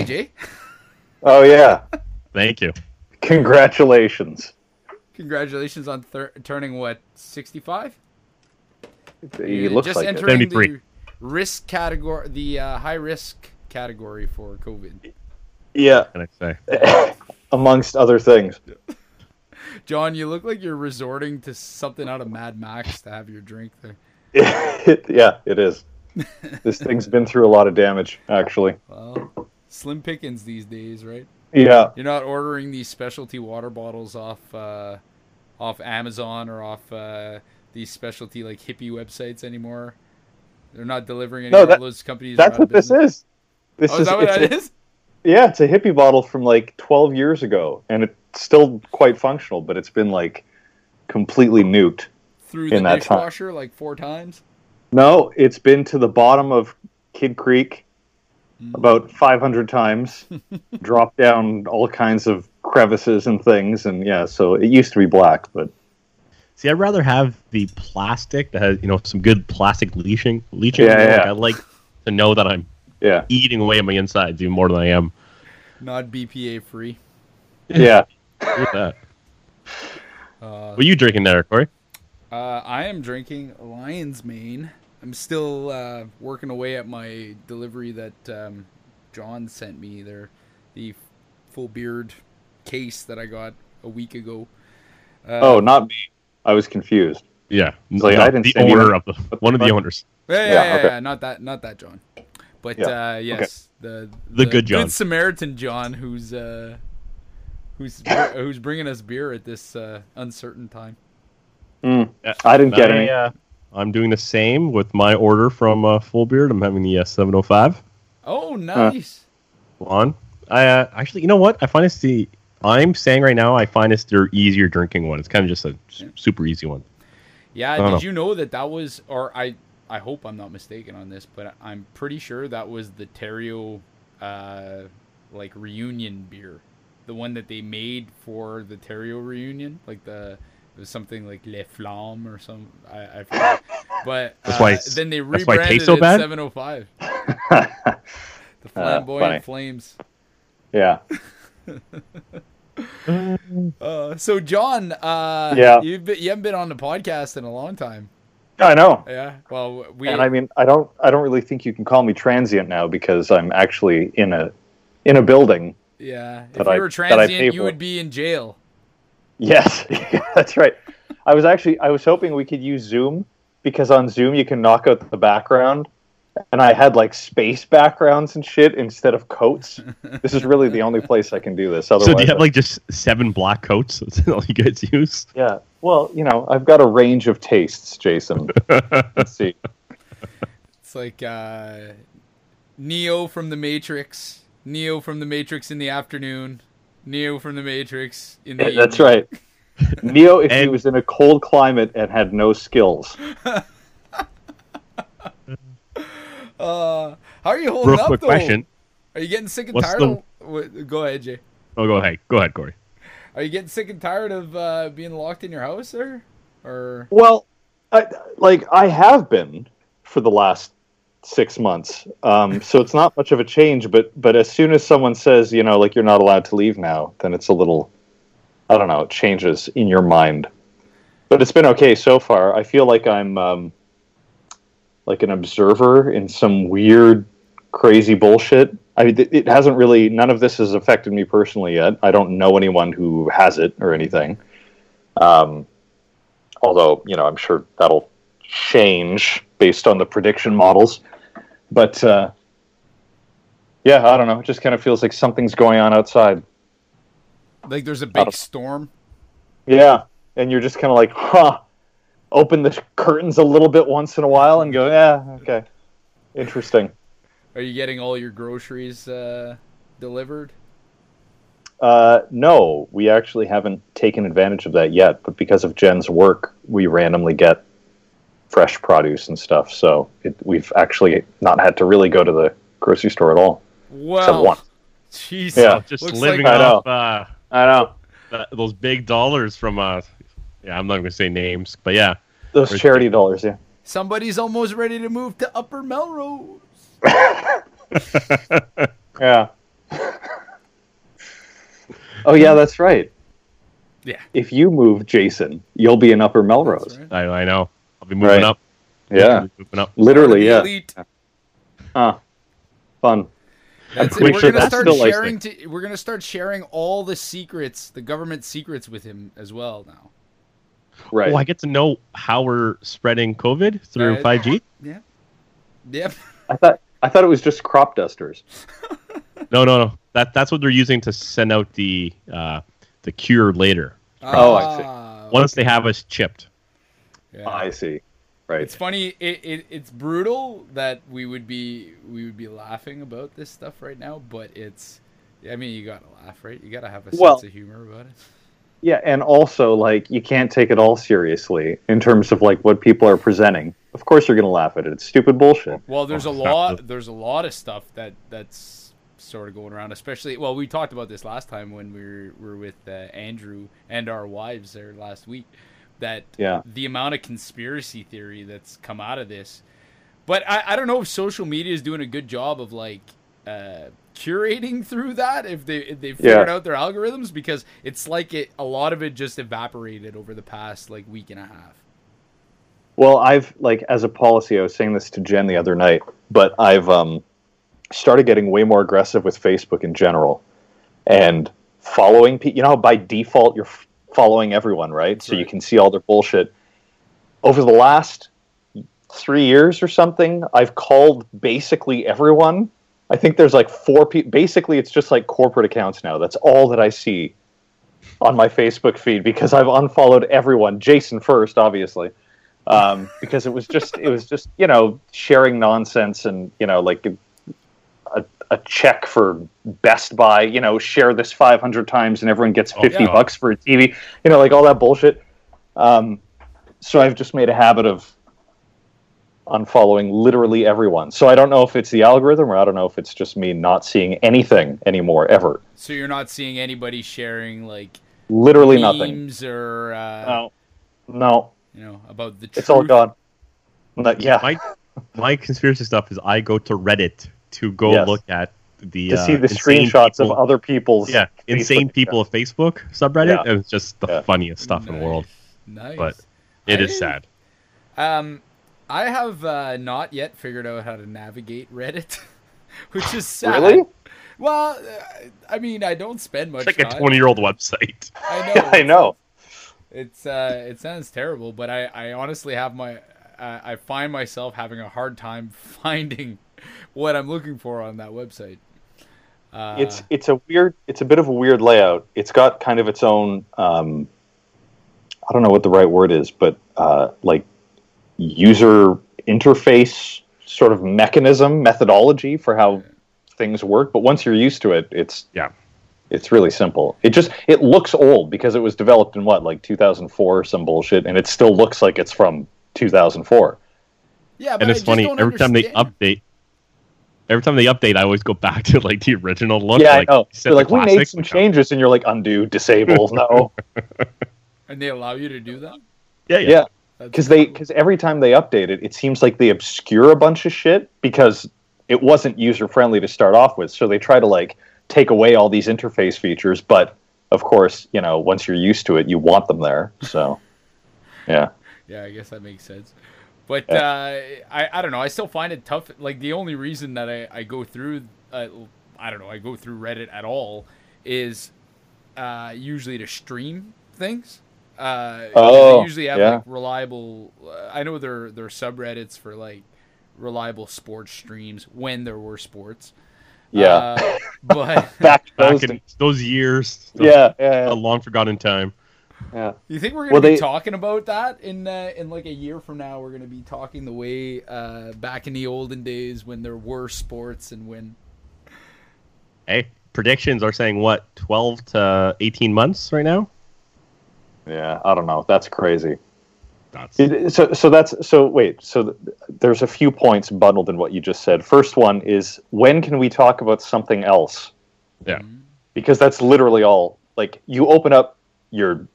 Happy. Oh yeah, Thank you. congratulations. Congratulations on thir- turning what 65. He looks just like it. entering 73. the risk category, the uh, high risk category for COVID. Yeah, Can I say? amongst other things. John, you look like you're resorting to something out of Mad Max to have your drink there. yeah, it is. This thing's been through a lot of damage, actually. Well, slim pickings these days, right? Yeah, You're not ordering these specialty water bottles off uh, off Amazon or off uh, these specialty like hippie websites anymore. They're not delivering any No, of that- those companies. that's what this is. This Oh, is, is that what that a- is? Yeah, it's a hippie bottle from like 12 years ago, and it's still quite functional, but it's been like completely nuked. Through the in that time. dishwasher like four times. No, it's been to the bottom of Kidd Creek. About 500 times, dropped down all kinds of crevices and things, and yeah, so it used to be black, but See, I'd rather have the plastic that has, you know, some good plastic leaching. Leaching. Yeah, yeah. Like, I like to know that I'm yeah, eating away at my insides even more than I am. Not BPA free. yeah. Look at that. Uh, What are you drinking there, Corey? Uh, I am drinking Lion's Mane. I'm still uh, working away at my delivery that um, John sent me there, the full beard case that I got a week ago. Uh, Oh, not me. I was confused. Yeah, like, No, I didn't the owner of the What one of the owners. yeah, yeah, yeah, yeah, okay. yeah, not that, not that John, but Yeah, uh, yes, the, The good John. good Samaritan John, who's uh, who's who's bringing us beer at this uh, uncertain time. Mm, I didn't get I, any. Uh, I'm doing the same with my order from uh, Full Beard. I'm having the uh, 705 Oh, nice. on. I uh, actually, you know what? I find it's the. I'm saying right now, I find it's their easier drinking one. It's kind of just a su- super easy one. Yeah, did know. you know that that was, or I, I hope I'm not mistaken on this, but I'm pretty sure that was the Terrio, uh, like reunion beer, the one that they made for the Terrio reunion, like the it was something like Le Flamme or some, I, I forget. But That's uh, why then they that's why it rebranded tastes so it bad? 705. The flamboyant funny. flames. yeah. Uh, so John, uh, Yeah. you've been, you haven't been on the podcast in a long time. I know. Yeah, well, we And I mean, I don't, I don't really think you can call me transient now because I'm actually in a, in a building. Yeah, if you I- were I transient, you would be in jail. Yes, that's right. I was actually, I was hoping we could use Zoom because on Zoom you can knock out the background, and I had like space backgrounds and shit instead of coats. this is really the only place I can do this. Otherwise, So do you have like just seven black coats? That's all you guys use? yeah. Well, you know, I've got a range of tastes, Jason. Let's see. It's like uh, Neo from the Matrix, Neo from the Matrix in the afternoon, Neo from the Matrix in the. That's evening. right. Neo, if he was in a cold climate and had no skills. Uh, how are you holding Real up quick though? question. Are you getting sick and What's tired? the- Of, go ahead, Jay. Oh, go ahead. Go ahead, Corey. Are you getting sick and tired of uh, being locked in your house, or or Well, I, like I have been for the last six months, um, so it's not much of a change. But but as soon as someone says, you know, like you're not allowed to leave now, then it's a little, I don't know, it changes in your mind. But it's been okay so far. I feel like I'm um, like an observer in some weird, crazy bullshit. I mean, it- hasn't really. None of this has affected me personally yet. I don't know anyone who has it or anything. Um, although you know i'm sure that'll change based on the prediction models. But uh, yeah i don't know. It just kind of feels like something's going on outside. Like there's a big of- storm? yeah and you're just kind of like huh. Open the curtains a little bit once in a while and go yeah okay. Interesting. Are you getting all your groceries uh, delivered? uh, no. We actually haven't taken advantage of that yet but because of jen's work we randomly get fresh produce and stuff so it, we've actually not had to really go to the grocery store at all Well, one. Jeez. Yeah. Just Looks living like- I know. off uh, I know th- those big dollars from uh, yeah, I'm not gonna say names, but yeah, those Where's charity dollars. Yeah. Somebody's almost ready to move to Upper Melrose. Yeah. oh yeah, that's right. Yeah. If you move, Jason, you'll be in Upper Melrose. Right. I, I know. I'll be moving Right. up. Yeah, moving up. literally. Yeah. elite. Huh. Fun. That's it. We're sure gonna that's start sharing. To, we're gonna start sharing all the secrets, the government secrets, with him as well now. Right. Oh, I get to know how we're spreading COVID through Right. 5G. Yeah. Yep. I thought I thought it was just crop dusters. No, no, no. That that's what they're using to send out the uh, the cure later. Oh, I see. Ah, Once they have us chipped. Yeah. I see. Right. It's funny. It, it it's brutal that we would be we would be laughing about this stuff right now, but it's. I mean, you gotta laugh, right? You gotta have a Well- sense of humor about it. Yeah, and also like you can't take it all seriously in terms of like what people are presenting. Of course, you're gonna laugh at it. It's stupid bullshit. Well, there's a Oh, lot. There's a lot of stuff that that's sort of going around. Especially, well, we talked about this last time when we were, were with uh, Andrew and our wives there last week. That Yeah. the amount of conspiracy theory that's come out of this. But I, I don't know if social media is doing a good job of like uh, curating through that. If they if they figured Yeah. out their algorithms, because it's like it a lot of it just evaporated over the past like week and a half. Well, I've like as a policy, I was saying this to Jen the other night, but I've um, started getting way more aggressive with Facebook in general, and following. people. you know, by default you're f- following everyone, right? so you can see all their bullshit. Over the last three years or something, I've called basically everyone. I think there's like four people. Basically, it's just like corporate accounts now. That's all that I see on my Facebook feed because I've unfollowed everyone. Jason first, obviously, um, because it was just it was just you know sharing nonsense and you know like a, a check for Best Buy. You know, share this 500 times and everyone gets Oh, 50 yeah. bucks for a TV. You know, like all that bullshit. Um, so I've just made a habit of unfollowing literally everyone. So I don't know if it's the algorithm or I don't know if it's just me not seeing anything anymore ever. So you're not seeing anybody sharing like Literally nothing. or uh, No, no, you know about the truth. it's all gone. No, yeah, My my conspiracy stuff is I go to Reddit to go Yes. look at the to uh, see the insane screenshots people- of other people's yeah insane Facebook people of Facebook subreddit, Yeah. and it's just the Yeah. funniest stuff in the world. Nice. But It is I- sad. Um, I have uh, not yet figured out how to navigate Reddit, which is sad. Really? Well, uh, I mean, I don't spend much It's like a twenty year old website. I know. I know. It's uh, it sounds terrible, but I, I honestly have my, uh, I find myself having a hard time finding what I'm looking for on that website. Uh, It's it's a weird it's a bit of a weird layout. It's got kind of its own um, I don't know what the right word is, but uh, like user interface sort of mechanism methodology for how things work. But once you're used to it, it's Yeah. it's really simple. It just it looks old because it was developed in what like 2004 or some bullshit, and it still looks like it's from 2004. yeah, but and I it's just funny don't every time they update. Every time they update, I always go back to like the original look. yeah, like, I know. They're the like we made some changes, and you're like undo, disable, no. and they allow you to do that. Yeah, yeah. yeah. Because they because every time they update it, it seems like they obscure a bunch of shit because it wasn't user friendly to start off with. So they try to like take away all these interface features, but of course, you know, once you're used to it, you want them there. So, yeah, Yeah, I guess that makes sense. But uh, I, I don't know. I still find it tough. Like the only reason that I, I go through, uh, I don't know, I go through Reddit at all is uh, usually to stream things. Uh, 'cause Oh, they usually have yeah. like reliable. Uh, I know there there are subreddits for like reliable sports streams when there were sports. yeah, Uh, but back Back in those years, those- yeah, yeah, a long forgotten time. Yeah. You think we're gonna Well, be they- talking about that in uh, in like a year from now? We're gonna be talking the way uh, back in the olden days when there were sports and when Hey, predictions are saying what twelve to eighteen months right now. yeah. I don't know. That's crazy. That's It- so so that's so wait so th- there's a few points bundled in what you just said first one is when can we talk about something else Yeah. because that's literally all. Like you open up your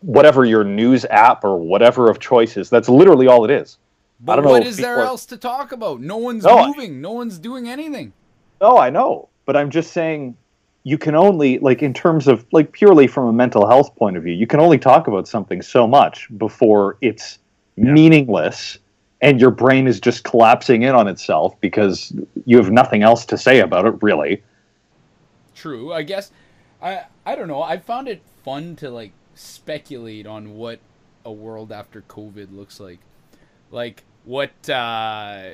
whatever your news app or whatever of choice is. That's literally all it is. But I don't know what if is there are- else to talk about? No one's No, I- moving. No one's doing anything. No, I know, but I'm just saying you can only like in terms of like purely from a mental health point of view, you can only talk about something so much before it's meaningless and your brain is just collapsing in on itself because you have nothing else to say about it really. True. I guess I I don't know. I found it fun to like speculate on what a world after COVID looks like. Like what uh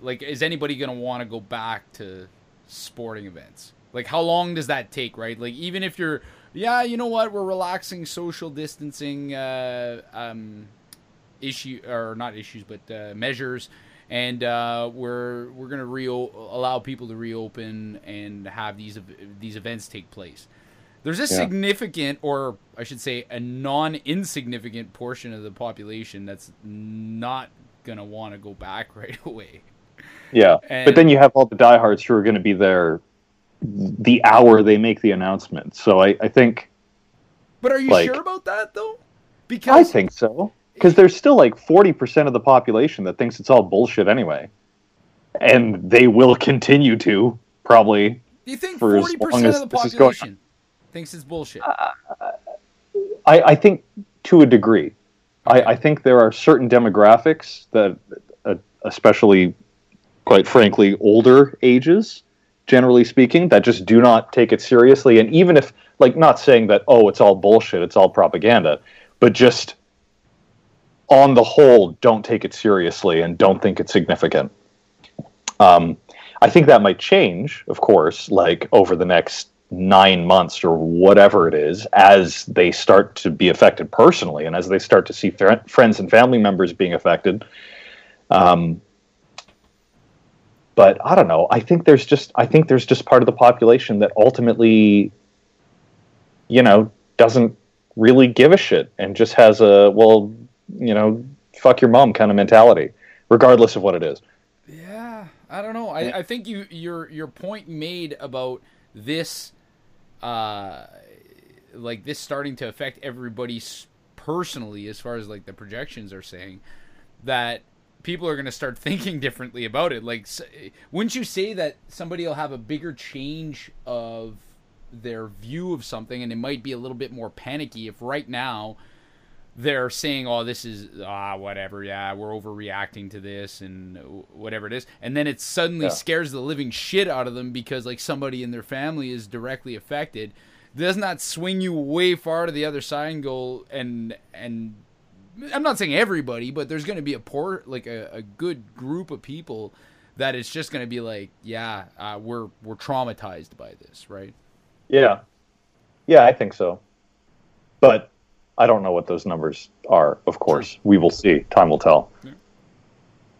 like is anybody going to want to go back to sporting events? Like how long does that take, right? Like even if you're yeah, you know what, we're relaxing social distancing uh um issue or not issues but uh, measures and uh, we're we're gonna reo- allow people to reopen and have these these events take place. There's a significant, or I should say, a non-insignificant portion of the population that's not gonna want to go back right away. Yeah. And- but then you have all the diehards who are going to be there the hour they make the announcement. So I, I think But are you Like- sure about that though? Because I think so. Because there's still like 40% of the population that thinks it's all bullshit anyway. And they will continue to, probably. do you think for 40% as of the this is going on. population thinks it's bullshit? I, I think to a degree. I, I think there are certain demographics that, uh, especially, quite frankly, older ages, generally speaking, that just do not take it seriously. And even if, like, not saying that, oh, it's all bullshit, it's all propaganda, but just on the whole, don't take it seriously and don't think it's significant. Um, I think that might change, of course, like over the next nine months or whatever it is, as they start to be affected personally and as they start to see fr- friends and family members being affected. Um, but I don't know. I think there's just I think there's just part of the population that ultimately, you know, doesn't really give a shit and just has a well, you know, fuck your mom kind of mentality, regardless of what it is. Yeah, I don't know. I, I think you your your point made about this, uh, like this starting to affect everybody personally, as far as like the projections are saying, that people are going to start thinking differently about it. Like, wouldn't you say that somebody will have a bigger change of their view of something, and it might be a little bit more panicky if right now they're saying, "Oh, this is ah whatever, yeah, we're overreacting to this and whatever it is," and then it suddenly Yeah. scares the living shit out of them because like somebody in their family is directly affected. Doesn't that swing you way far to the other side and go and and I'm not saying everybody, but there's going to be a poor like a, a good group of people that it's just going to be like, yeah, uh, we're we're traumatized by this, right? Yeah. Yeah, I think so. But I don't know what those numbers are, of course. We will see. Time will tell.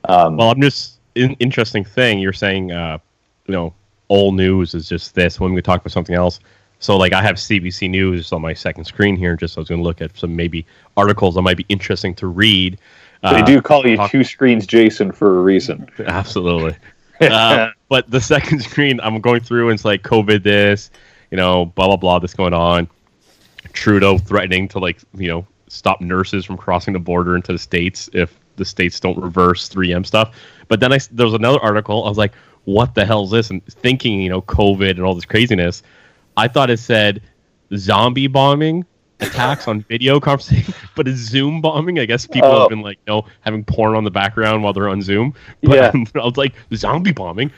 Um, Well, I'm just in, interesting thing. You're saying, uh, you know, all news is just this. When we talk about something else, so like I have CBC News on my second screen here. Just so I was going to look at some maybe articles that might be interesting to read. they Uh, do call you talk- two screens Jason for a reason. Absolutely. uh, but the second screen, I'm going through and it's like COVID this, you know, blah blah blah, this going on. Trudeau threatening to like, you know, stop nurses from crossing the border into the states if the states don't reverse 3M stuff. But then I there was another article. I was like, what the hell is this? And thinking, you know, COVID and all this craziness. I thought it said zombie bombing attacks on video conferencing, but it's Zoom bombing. I guess people Oh. have been like, you know, having porn on the background while they're on Zoom. But Yeah. I was like, zombie bombing.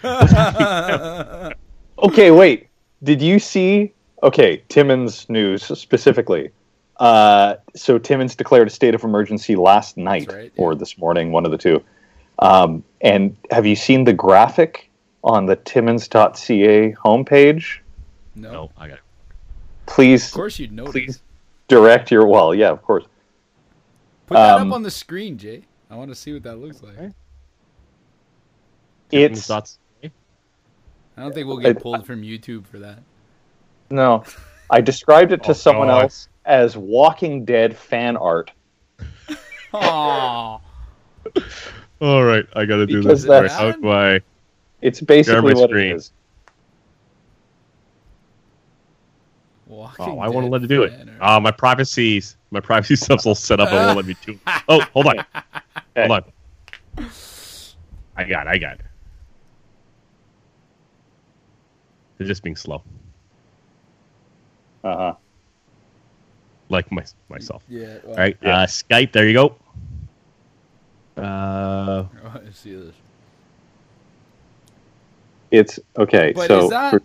Okay, wait. Did you see? Okay, Timmins news specifically. Uh, so Timmins declared a state of emergency last night That's right, or this morning, one of the two. Um, and have you seen the graphic on the Timmins.ca homepage? No, No, I got it. Please, of course you'd notice. please direct your. Well, yeah, of course. Put that Um, up on the screen, Jay. I want to see what that looks like. Okay. It's Thoughts? I don't think we'll get I- pulled from YouTube for that. No. I described it to Oh, someone God. else as Walking Dead fan art. Aww. All right, I got to do Because this. All right, that's- how do I? It's basically my what screen. it is. Walking Oh, I want to let it do it. fan. Uh, my privacy, my privacy stuff's all set up. I won't let me do. Oh, hold on, Okay. hold on. I got, it, I got. It. They're just being slow, Uh-huh. like my myself. yeah. Well, All right, Yeah. uh, Skype. There you go. Uh, I see this. It's okay. But so is that for,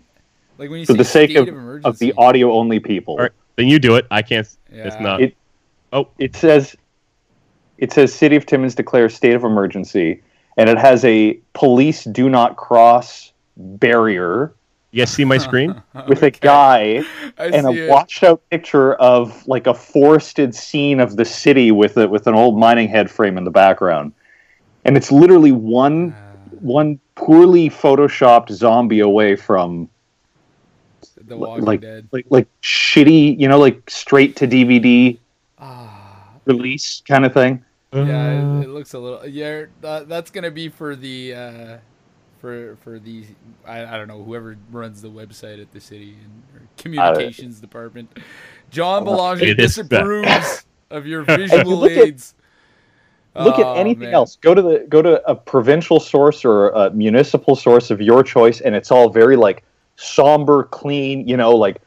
like when you for the sake of, of, of the audio only people, all right, then you do it. I can't. It's not. It- oh, it says it says City of Timmins declares state of emergency, and it has a police do not cross barrier you guys see my screen? with a guy I and a it. washed out picture of like a forested scene of the city with a, with an old mining head frame in the background. And it's literally one Uh, one poorly photoshopped zombie away from the Walking like Dead. like like shitty, you know, like straight to DVD Ah, release kind of thing. yeah, Uh, it, it looks a little. Yeah, that, that's gonna be for the uh, for for the I, I don't know whoever runs the website at the city and or communications department. John Belanger It is bad. disapproves of your visual look at- aids. Look Oh, at anything man. else. Go to the go to a provincial source or a municipal source of your choice, and it's all very like somber, clean. You know, like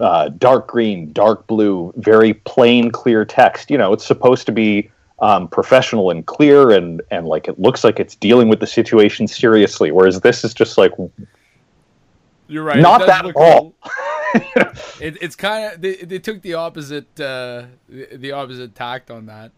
uh, dark green, dark blue, very plain, clear text. You know, it's supposed to be um, professional and clear, and and like it looks like it's dealing with the situation seriously. Whereas this is just like You're right. Not that at all. it, it's kind of they, they took the opposite uh, the, the opposite tact on that.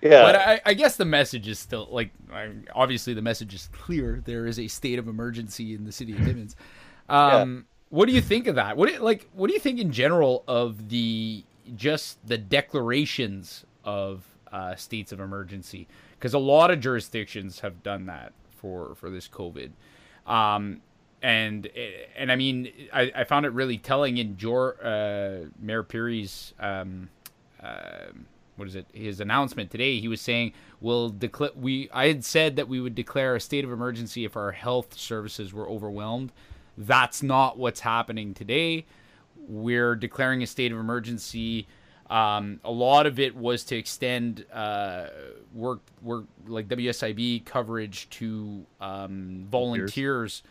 yeah, But I, I guess the message is still like I, obviously the message is clear. There is a state of emergency in the city of Timmins. Um, What do you think of that? What do you, like what do you think in general of the just the declarations of uh, states of emergency? Because a lot of jurisdictions have done that for for this COVID. Um, and and I mean, I, I found it really telling in Jor uh, Mayor Pirie's um, uh, what is it? His announcement today. He was saying we'll declare. We I had said that we would declare a state of emergency if our health services were overwhelmed. That's not what's happening today. We're declaring a state of emergency. Um, a lot of it was to extend uh, work work like WSIB coverage to um, volunteers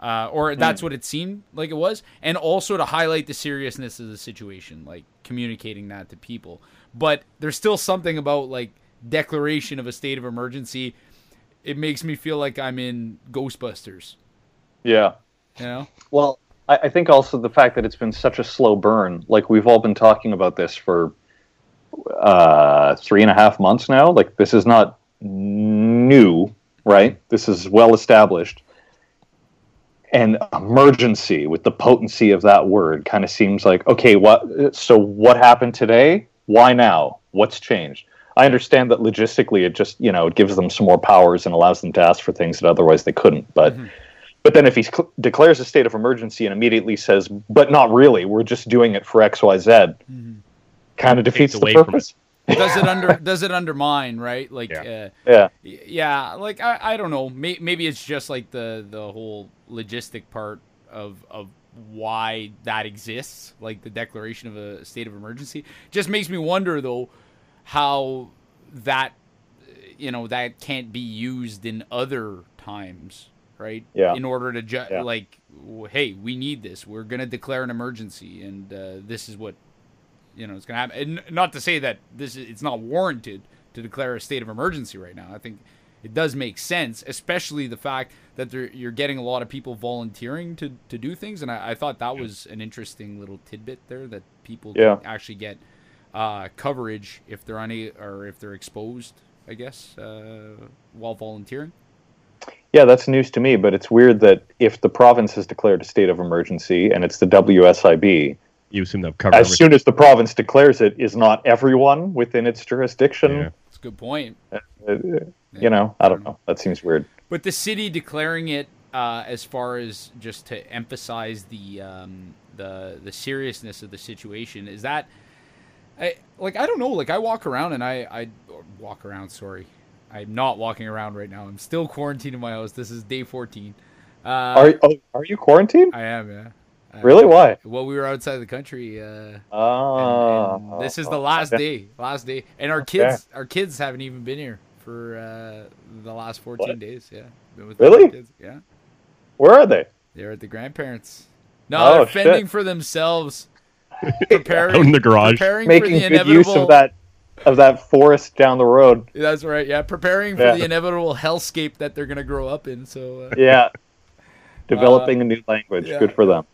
uh, or that's what it seemed like it was, and also to highlight the seriousness of the situation, like communicating that to people. But there's still something about like declaration of a state of emergency. It makes me feel like I'm in Ghostbusters. yeah. You know? Well, I, I think also the fact that it's been such a slow burn. Like we've all been talking about this for uh, three and a half months now. Like this is not new, right? This is well established. And emergency, with the potency of that word, kind of seems like okay. What? So what happened today? Why now? What's changed? I understand that logistically, it just you know it gives them some more powers and allows them to ask for things that otherwise they couldn't. But but then if he cl- declares a state of emergency and immediately says, "But not really, we're just doing it for X, Y, Z," kind of defeats the away from purpose. Does it under does it undermine right? Like Yeah. uh, Yeah, yeah like i, I don't know May, maybe it's just like the the whole logistic part of of why that exists like the declaration of a state of emergency just makes me wonder though how that you know that can't be used in other times right? Yeah. in order to ju- Yeah. like hey we need this. We're going to declare an emergency and uh, this is what you know is going to happen. And not to say that this is, it's not warranted to declare a state of emergency right now. I think it does make sense especially the fact that you're getting a lot of people volunteering to, to do things. And I, I thought that was an interesting little tidbit there that people Yeah. actually get uh, coverage if they're any or if they're exposed i guess uh, while volunteering yeah, that's news to me. But it's weird that if the province has declared a state of emergency and it's the WSIB, You assume they've covered as everything. soon as the province declares it, is not everyone within its jurisdiction? Yeah. it's a good point Uh, you know, I don't know. That seems weird. But the city declaring it uh, as far as just to emphasize the um, the the seriousness of the situation is that I like I don't know like I walk around and I I walk around sorry I'm not walking around right now I'm still quarantined in my house this is day 14 uh, Are oh, are you quarantined? I am yeah Really? Why? Well, we were outside the country. Uh, Oh, and- and this is the last day, last day, and our kids, our kids haven't even been here for uh, the last fourteen What? days. Yeah, been with Really? Kids. Yeah, Where are they? they're at the grandparents. No, Oh, they're shit. fending for themselves, preparing Out in the garage. preparing for Making the good inevitable. use of that of that forest down the road. That's right. Yeah, preparing for Yeah. the inevitable hellscape that they're gonna grow up in. So, uh, Yeah. Developing a new language. yeah. Good for them.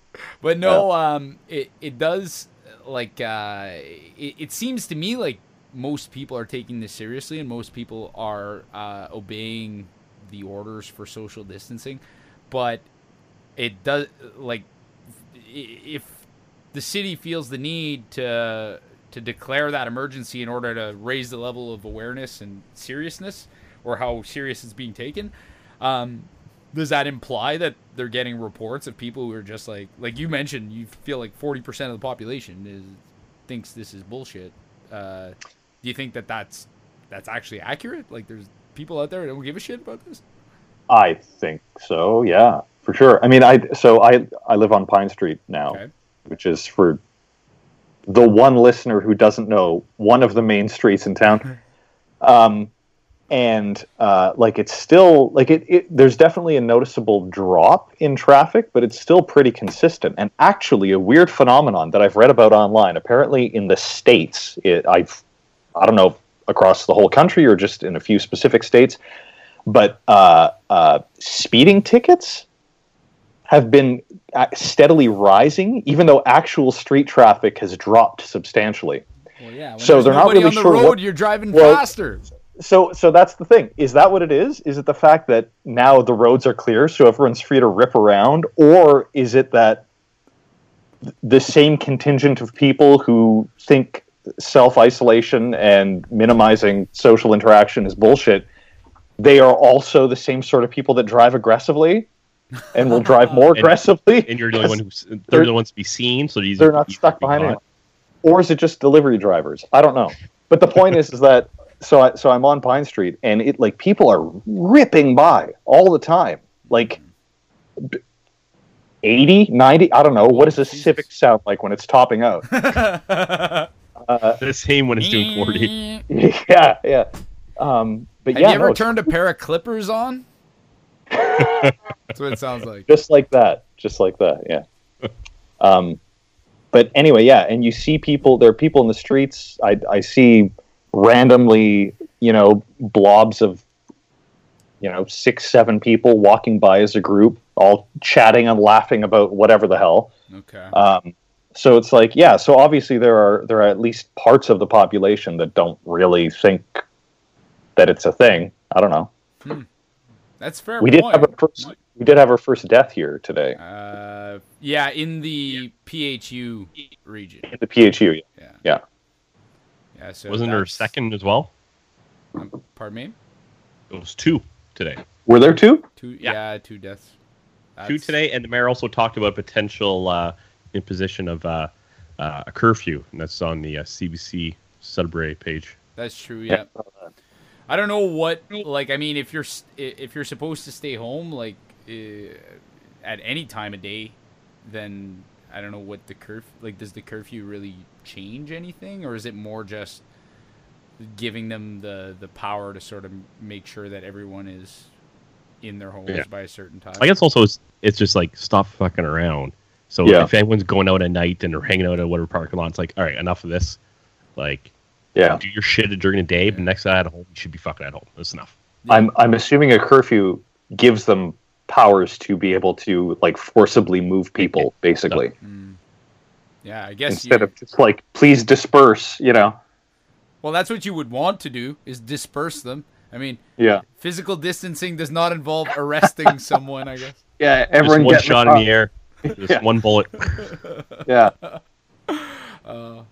but no, um, it it does like uh, it, it seems to me like most people are taking this seriously, and most people are uh, obeying the orders for social distancing. But it does like if the city feels the need to to declare that emergency in order to raise the level of awareness and seriousness or how serious it's being taken um, does that imply that they're getting reports of people who are just like like you mentioned you feel like 40% of the population is thinks this is bullshit uh, do you think that that's that's actually accurate like there's people out there that don't give a shit about this I think so. Yeah, for sure. I mean, I so I I live on Pine Street now, Okay. which is for the one listener who doesn't know one of the main streets in town. um, and uh, like it's still like it, it. There's definitely a noticeable drop in traffic, but it's still pretty consistent. And actually, a weird phenomenon that I've read about online. Apparently, in the states, it, I've I don't know across the whole country or just in a few specific states but uh, uh, speeding tickets have been uh, steadily rising, even though actual street traffic has dropped substantially. well yeah when So they're not really on the sure road what- you're driving well, faster So, so that's the thing. Is that what it is? Is it the fact that now the roads are clear, so everyone's free to rip around, or is it that the same contingent of people who think self isolation and minimizing social interaction is bullshit? They are also the same sort of people that drive aggressively and will drive more And- aggressively. and you're the only one who's they're, They're- the ones to be seen, so these they're not stuck behind anyone. Or is it just delivery drivers? I don't know. But the point is, is that so I, so I'm on Pine Street, and it like people are ripping by all the time, like b- 80, 90, I don't know. What does a Civic sound like when it's topping out? The same when it's doing forty. yeah, yeah. Um, but you yeah, ever no, turned a pair of clippers on that's what it sounds like just like that, just like that. Yeah. um, but anyway, yeah, and you see people. There are people in the streets. I I see randomly, you know, blobs of, you know, six seven people walking by as a group, all chatting and laughing about whatever the hell. okay Um, so it's like, yeah. So obviously there are there are at least parts of the population that don't really think that it's a thing. I don't know. That's fair We did have a first. We did have our first death here today Uh, yeah, in the PHU region. in the PHU. Yeah. Yeah. Yeah. So Wasn't there a second as well? um, pardon me. It was two today. Were there two? Two. Yeah. Yeah, two deaths. two today, and the mayor also talked about potential uh, imposition of uh, uh, a curfew, and that's on the uh, CBC Sudbury page. That's true. Yeah. I don't know what like. I mean, if you're if you're supposed to stay home like uh, at any time of day, then I don't know what the curf like. Does the curfew really change anything, or is it more just giving them the the power to sort of make sure that everyone is in their homes Yeah. by a certain time? I guess also it's, it's just like stop fucking around. So Yeah. if anyone's going out at night and they're hanging out at whatever parking lot, it's like, all right, enough of this. Like, Yeah. do your shit during the day, but next night at home, you should be fucking at home. That's enough. I'm I'm assuming a curfew gives them powers to be able to like forcibly move people, basically, mm. Yeah, I guess instead you, of just like please disperse. You know. well, that's what you would want to do is disperse them. I mean, Yeah. physical distancing does not involve arresting someone. I guess. Yeah. Just Everyone one get shot in the air, just Yeah. one bullet. Yeah. Uh,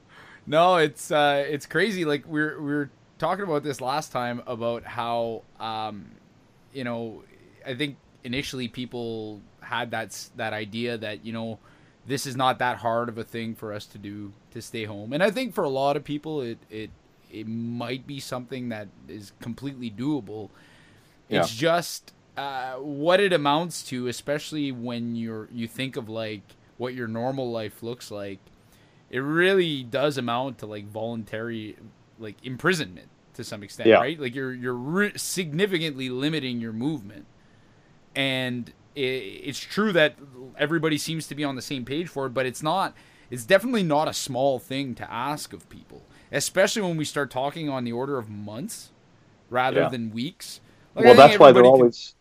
No, it's uh, it's crazy. Like we are we're talking about this last time about how um, you know, I think initially people had that that idea that you know this is not that hard of a thing for us to do to stay home, and I think for a lot of people it it it might be something that is completely doable. It's just uh, what it amounts to, especially when you're you think of like what your normal life looks like, it really does amount to like voluntary like imprisonment to some extent, Yeah. right? Like you're you're re- significantly limiting your movement, and i it's true that everybody seems to be on the same page for it, but it's not. It's definitely not a small thing to ask of people, especially when we start talking on the order of months rather Yeah. than weeks. Like, well, that's why they're everybody can- always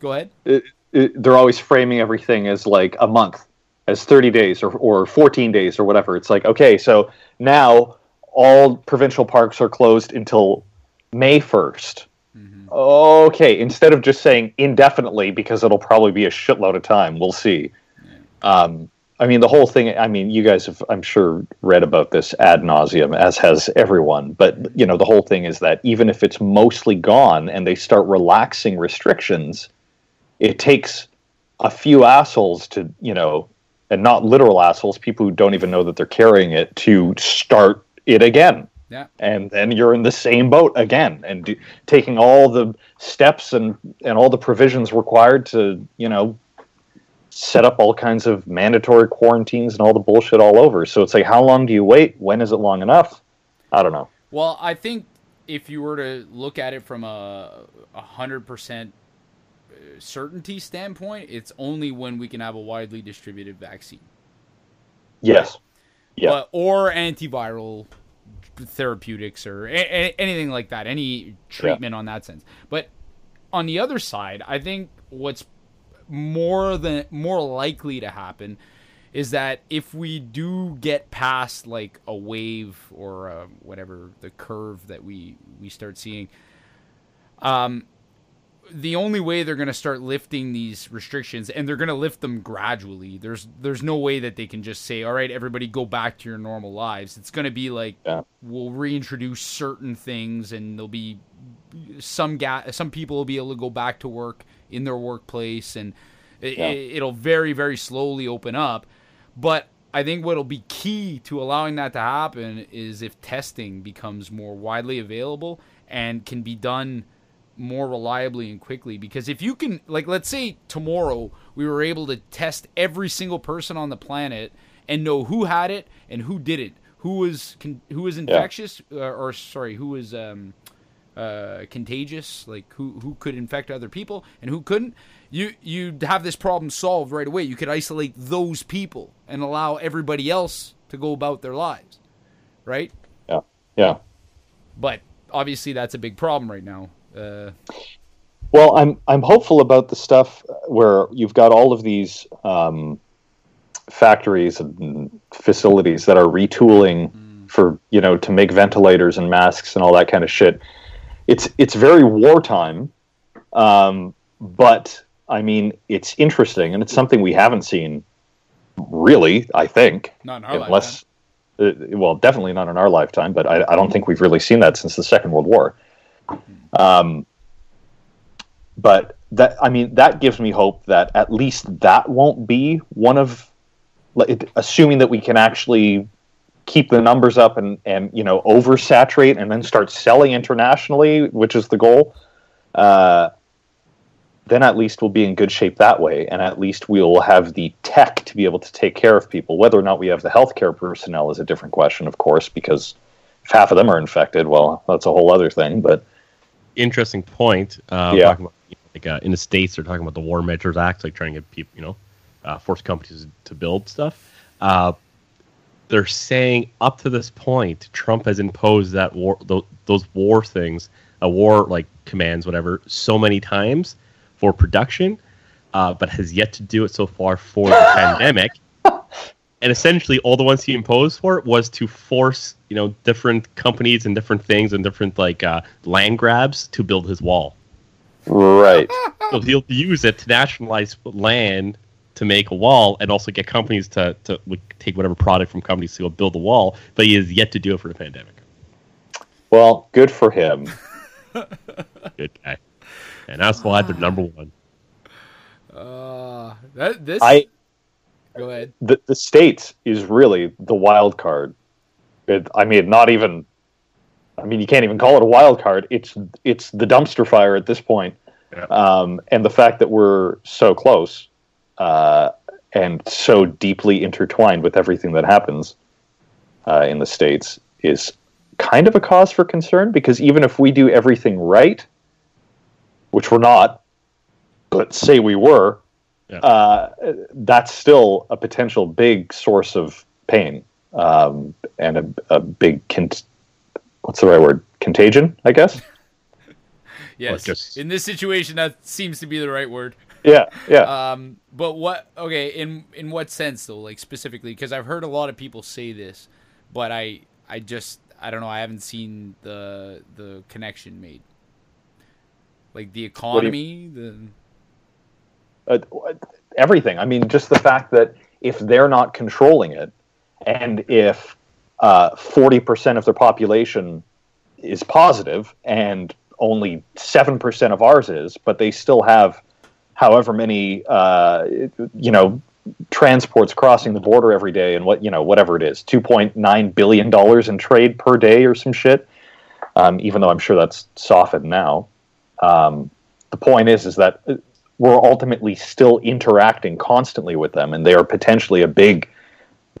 Go ahead. it, it, they're always framing everything as like a month, as 30 days or, or 14 days or whatever. It's like, okay, so now all provincial parks are closed until May 1st. Okay, instead of just saying indefinitely because it'll probably be a shitload of time, we'll see. Um, I mean, the whole thing. I mean, you guys have, I'm sure, read about this ad nauseum, as has everyone. But you know, the whole thing is that even if it's mostly gone and they start relaxing restrictions, it takes a few assholes to, you know, and not literal assholes, people who don't even know that they're carrying it, to start it again. Yeah. And then you're in the same boat again, and do, taking all the steps and and all the provisions required to, you know, set up all kinds of mandatory quarantines and all the bullshit all over. So it's like, how long do you wait? When is it long enough? I don't know. Well, I think if you were to look at it from a a hundred percent uh, certainty standpoint, it's only when we can have a widely distributed vaccine, Yes. Yeah. But- or antiviral therapeutics or a- anything like that, any treatment on that sense. But on the other side, I think what's more than more likely to happen is that if we do get past like a wave or uh, whatever the curve that we we start seeing um the only way they're going to start lifting these restrictions and they're going to lift them gradually there's there's no way that they can just say all right everybody go back to your normal lives it's going to be like Yeah. we'll reintroduce certain things and there'll be some ga- some people will be able to go back to work in their workplace and it, Yeah. it'll very very slowly open up but I think what'll be key to allowing that to happen is if testing becomes more widely available and can be done more reliably and quickly because if you can like let's say tomorrow we were able to test every single person on the planet and know who had it and who didn't who was con- who was infectious uh, or sorry who was um uh, contagious, like who who could infect other people and who couldn't, you you'd have this problem solved right away. You could isolate those people and allow everybody else to go about their lives, right? Yeah. Yeah. But obviously, that's a big problem right now. Uh, Well, I'm I'm hopeful about the stuff where you've got all of these um, factories and facilities that are retooling for you know to make ventilators and masks and all that kind of shit. It's it's very wartime, um, but I mean it's interesting and it's something we haven't seen really. I think not in our unless uh, well definitely not in our lifetime but I, I don't think we've really seen that since the second world war um, but that i mean that gives me hope that at least that won't be one of assuming that we can actually keep the numbers up and and you know oversaturate and then start selling internationally which is the goal uh, then at least we'll be in good shape that way. And at least we'll have the tech to be able to take care of people. Whether or not we have the healthcare personnel is a different question of course because if half of them are infected well that's a whole other thing. But interesting point. Uh, Yeah. about, you know, like uh, in the states, they're talking about the War Measures Act, like trying to get people, you know, uh, force companies to build stuff. Uh, they're saying up to this point, Trump has imposed that war, those, those war things, a war like commands, whatever, so many times for production, uh, but has yet to do it so far for the pandemic. And essentially, all the ones he imposed for it was to force, you know, different companies and different things and different like uh, land grabs to build his wall. right So he'll use it to nationalize land to make a wall, and also get companies to to take whatever product from companies to go build the wall. But he has yet to do it for the pandemic. well good for him Good guy, and that's why they're number one. uh, that this. i go ahead. the, the states is really the wild card. It, I mean, not even. I mean, you can't even call it a wild card. It's it's the dumpster fire at this point. Yeah. Um, and the fact that we're so close, uh, and so deeply intertwined with everything that happens uh, in the states is kind of a cause for concern because even if we do everything right, which we're not, but say we were, Yeah. uh, that's still a potential big source of pain um, and a, a big con- what's the right word contagion, I guess. Yes. just- In this situation, that seems to be the right word. yeah, yeah. Um, but what? Okay, in in what sense though? Like specifically, because I've heard a lot of people say this, but I I just I don't know. I haven't seen the the connection made. Like the do you- economy, the uh, everything. I mean, just the fact that if they're not controlling it, and if uh, forty percent of their population is positive, and only seven percent of ours is, but they still have however many uh, you know transports crossing the border every day, and what you know whatever it is, two point nine billion dollars in trade per day or some shit. Um, even though I'm sure that's softened now. Um, the point is, is that uh, we're ultimately still interacting constantly with them, and they are potentially a big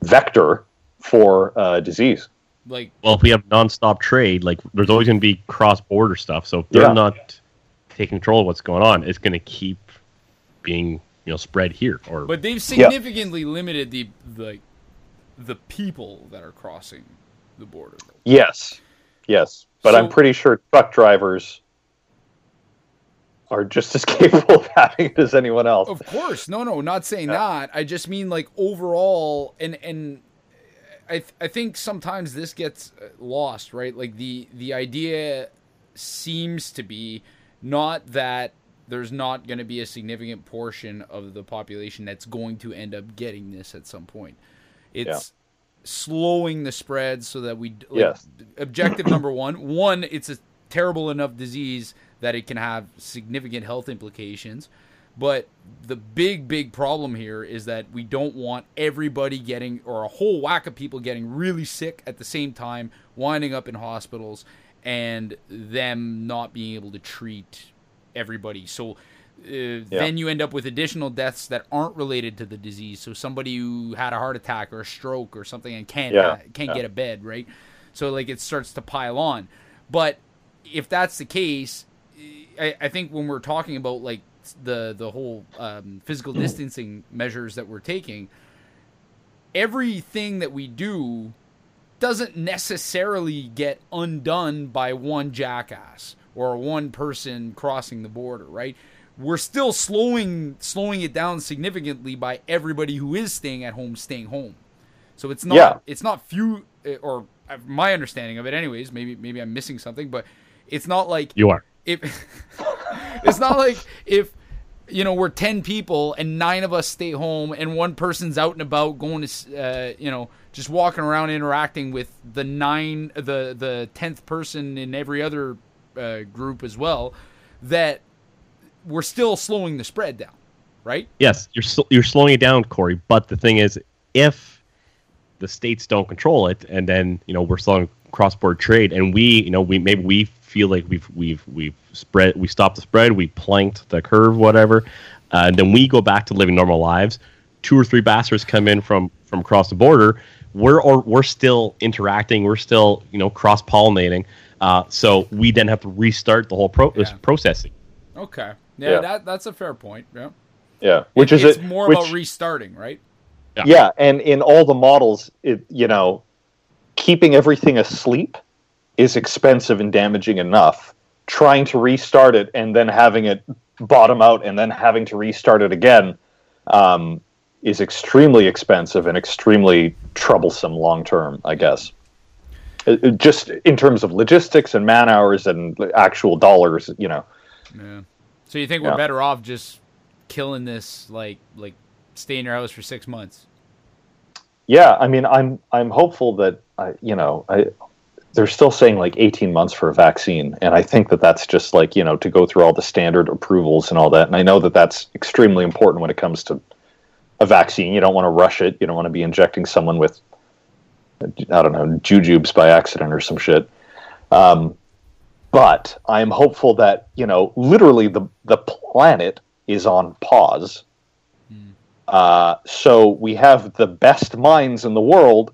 vector for uh, disease. like Well, if we have nonstop trade, like there's always going to be cross-border stuff. So if they're Yeah. not taking control of what's going on, it's going to keep being you know spread here. Or But they've significantly limited the like the people that are crossing the border. Yes, yes, but I'm pretty sure truck drivers are just as capable of having it as anyone else. Of course, no, no, not saying that. I just mean like overall, and and I th- I think sometimes this gets uh, lost, right? Like the the idea seems to be not that there's not going to be a significant portion of the population that's going to end up getting this at some point. It's slowing the spread so that we like, Yes. objective number one one it's a terrible enough disease that it can have significant health implications but the big big problem here is that we don't want everybody getting or a whole whack of people getting really sick at the same time winding up in hospitals and them not being able to treat everybody so uh, then you end up with additional deaths that aren't related to the disease. So somebody who had a heart attack or a stroke or something and can't Yeah, can't yeah. get a bed, right? So like it starts to pile on. But if that's the case, I, I think when we're talking about like the the whole um, physical distancing measures that we're taking, everything that we do doesn't necessarily get undone by one jackass or one person crossing the border, right? We're still slowing slowing it down significantly by everybody who is staying at home staying home. So it's not Yeah. it's not few eh, or uh, my understanding of it anyways, maybe maybe I'm missing something, but it's not like you are. If it's not like if you know we're 10 people and nine of us stay home and one person's out and about going to uh, you know just walking around interacting with the nine the the 10th person in every other uh, group as well that we're still slowing the spread down right Yes, you're sl- you're slowing it down, Corey. But the thing is, if the states don't control it, and then you know we're slowing cross-border trade, and we you know we maybe we feel like we've we've we've spread we stopped the spread, we planked the curve, whatever, uh, and then we go back to living normal lives. Two or three bastards come in from from across the border. We're or we're still interacting. We're still you know cross pollinating. Uh, so we then have to restart the whole pro- this Yeah. processing. okay yeah, Yeah. that that's a fair point yeah Yeah, which It- is it's it, more which, about restarting right Yeah. yeah, and in all the models, it you know, keeping everything asleep is expensive and damaging enough. Trying to restart it and then having it bottom out and then having to restart it again um, is extremely expensive and extremely troublesome long term. I guess. It- it just in terms of logistics and man hours and actual dollars, you know. yeah so you think we're Yeah. better off just killing this like like stay in your house for six months Yeah, I mean, I'm I'm hopeful that I, you know, I they're still saying like 18 months for a vaccine, and I think that that's just like you know to go through all the standard approvals and all that. And I know that that's extremely important when it comes to a vaccine. You don't want to rush it. You don't want to be injecting someone with I don't know jujubes by accident or some shit. Um, but I am hopeful that you know literally the the planet is on pause Uh, so we have the best minds in the world,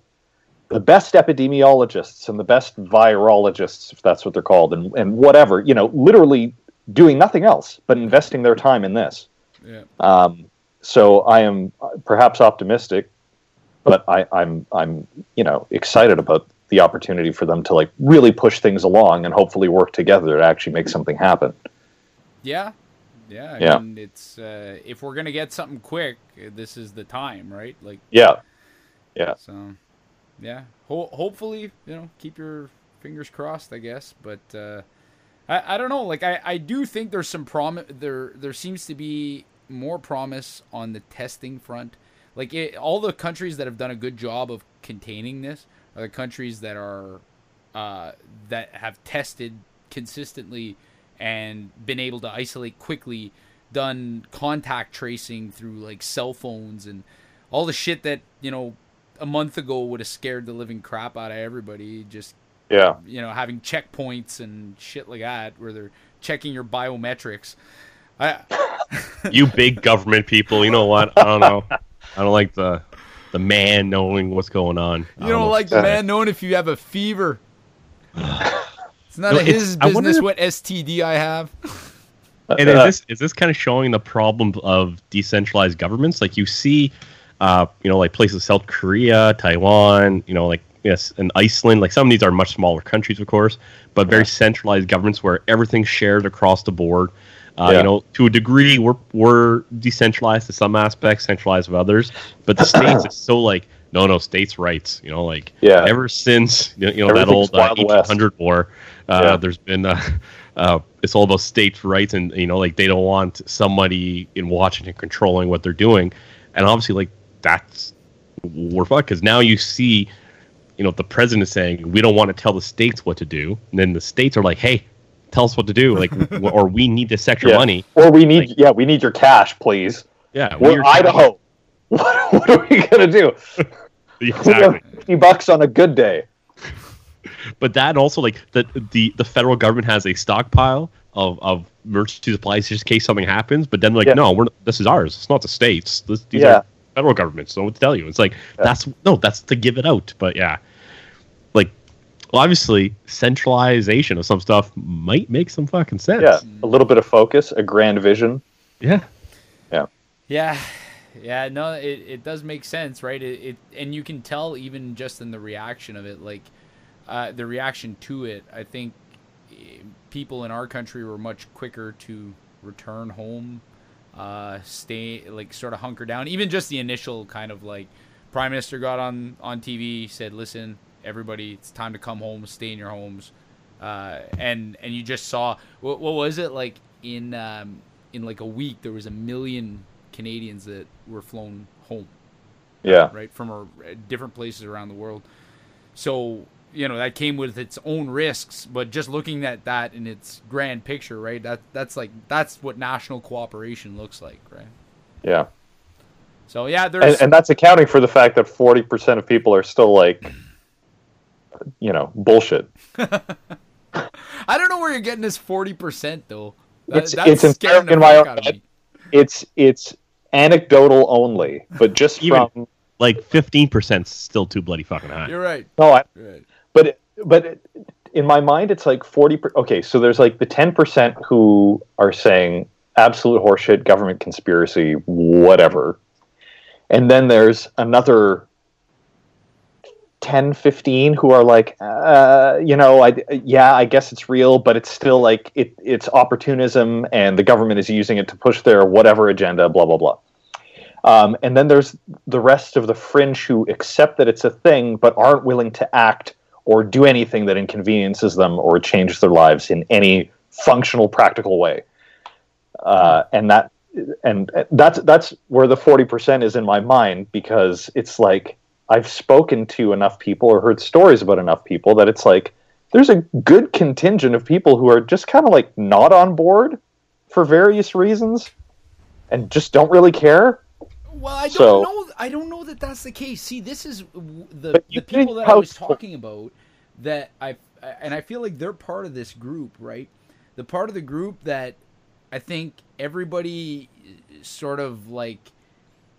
the best epidemiologists and the best virologists, if that's what they're called, and, and whatever, you know, literally doing nothing else but investing their time in this. Yeah. Um, so I am perhaps optimistic, but I, I'm I'm you know excited about the opportunity for them to like really push things along and hopefully work together to actually make something happen. Yeah. Yeah. I Yeah. mean, it's uh, if we're gonna get something quick, this is the time, right? Like, Yeah, yeah, so, yeah. Ho- hopefully, you know, keep your fingers crossed, I guess. But uh, I I don't know. Like, I I do think there's some prom. There there seems to be more promise on the testing front. Like, it, all the countries that have done a good job of containing this are the countries that are uh, that have tested consistently and been able to isolate quickly, done contact tracing through like cell phones and all the shit that you know a month ago would have scared the living crap out of everybody. Just yeah, you know having checkpoints and shit like that where they're checking your biometrics. I you big government people, you know what? I don't know. I don't like the the man knowing what's going on. You don't know. like the man knowing if you have a fever. It's none No, of it's- his business if- what STD I have. And is this is this kind of showing the problem of decentralized governments? Like you see, uh, you know, like places South Korea, Taiwan, you know, like yes, and Iceland. Like some of these are much smaller countries, of course, but very centralized governments where everything's shared across the board. Uh, Yeah. You know, to a degree, we're we're decentralized to some aspects, centralized of others. But the states is so like no, no, states' rights. You know, like Yeah. ever since you know, that old uh, West. war, uh, Yeah. there's been uh, uh, it's all about states' rights, and you know, like they don't want somebody in Washington controlling what they're doing, and obviously, like that's we're fucked because now you see, you know, the president is saying we don't want to tell the states what to do, and then the states are like, hey, tell us what to do, like, or we need this extra yeah. money. Or we need yeah, we need your cash, please. Yeah, We're we're Idaho. What, what are we gonna do? We exactly. have fifty bucks on a good day. but that also like the the the federal government has a stockpile of of emergency supplies just in case something happens. But then like Yeah. no, we're this is ours. It's not the states. This, these Yeah. are federal government So what to tell you? It's like that's no, that's to give it out. But yeah, like well, obviously centralization of some stuff might make some fucking sense. Yeah, a little bit of focus, a grand vision. yeah. Yeah, yeah, yeah no, it, it does make sense, right? It, it and you can tell even just in the reaction of it, like uh, the reaction to it. I think eh, people in our country were much quicker to return home, uh, stay like sort of hunker down. Even just the initial kind of like prime minister got on on TV said, "Listen, everybody, it's time to come home, stay in your homes." Uh, and and you just saw what, what was it like in um, in like a week there was a million Canadians that were flown home Yeah, right from uh, different places around the world. So you know that came with its own risks, but just looking at that in its grand picture, right? That that's like that's what national cooperation looks like, right? yeah, So yeah, there's and, and that's accounting for the fact that forty percent of people are still like, you know, bullshit. I don't know where you're getting this forty percent though. That, It's- that's it's scaring in my own head. It's it's anecdotal only, but just Even- from Like fifteen percent still too bloody fucking high. You're right. no, I, You're right. But but in my mind it's like 40 per, okay so there's like the 10% who are saying absolute horseshit government conspiracy whatever. And then there's another 10 15 who are like uh, you know I, yeah i guess it's real but it's still like it, it's opportunism and the government is using it to push their whatever agenda blah blah blah. Um, and then there's the rest of the fringe who accept that it's a thing but aren't willing to act or do anything that inconveniences them or changes their lives in any functional practical way uh, and that and that's that's where the 40% is in my mind because it's like I've spoken to enough people or heard stories about enough people that it's like there's a good contingent of people who are just kind of like not on board for various reasons and just don't really care. Well, I don't So- know. I don't know that that's the case. See, this is the the people that I was talking about that I and I feel like they're part of this group, right? The part of the group that I think everybody uh, sort of like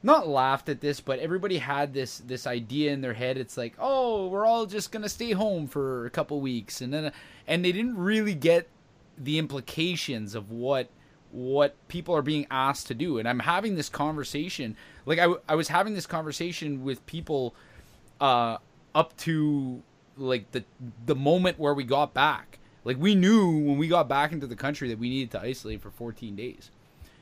not laughed at this, but everybody had this this idea in their head. It's like, oh, we're all just gonna stay home for a couple weeks, and then and they didn't really get the implications of what what people are being asked to do. And I'm having this conversation, like I, w- I was having this conversation with people uh, up to like the the moment where we got back. Like we knew when we got back into the country that we needed to isolate for 14 days.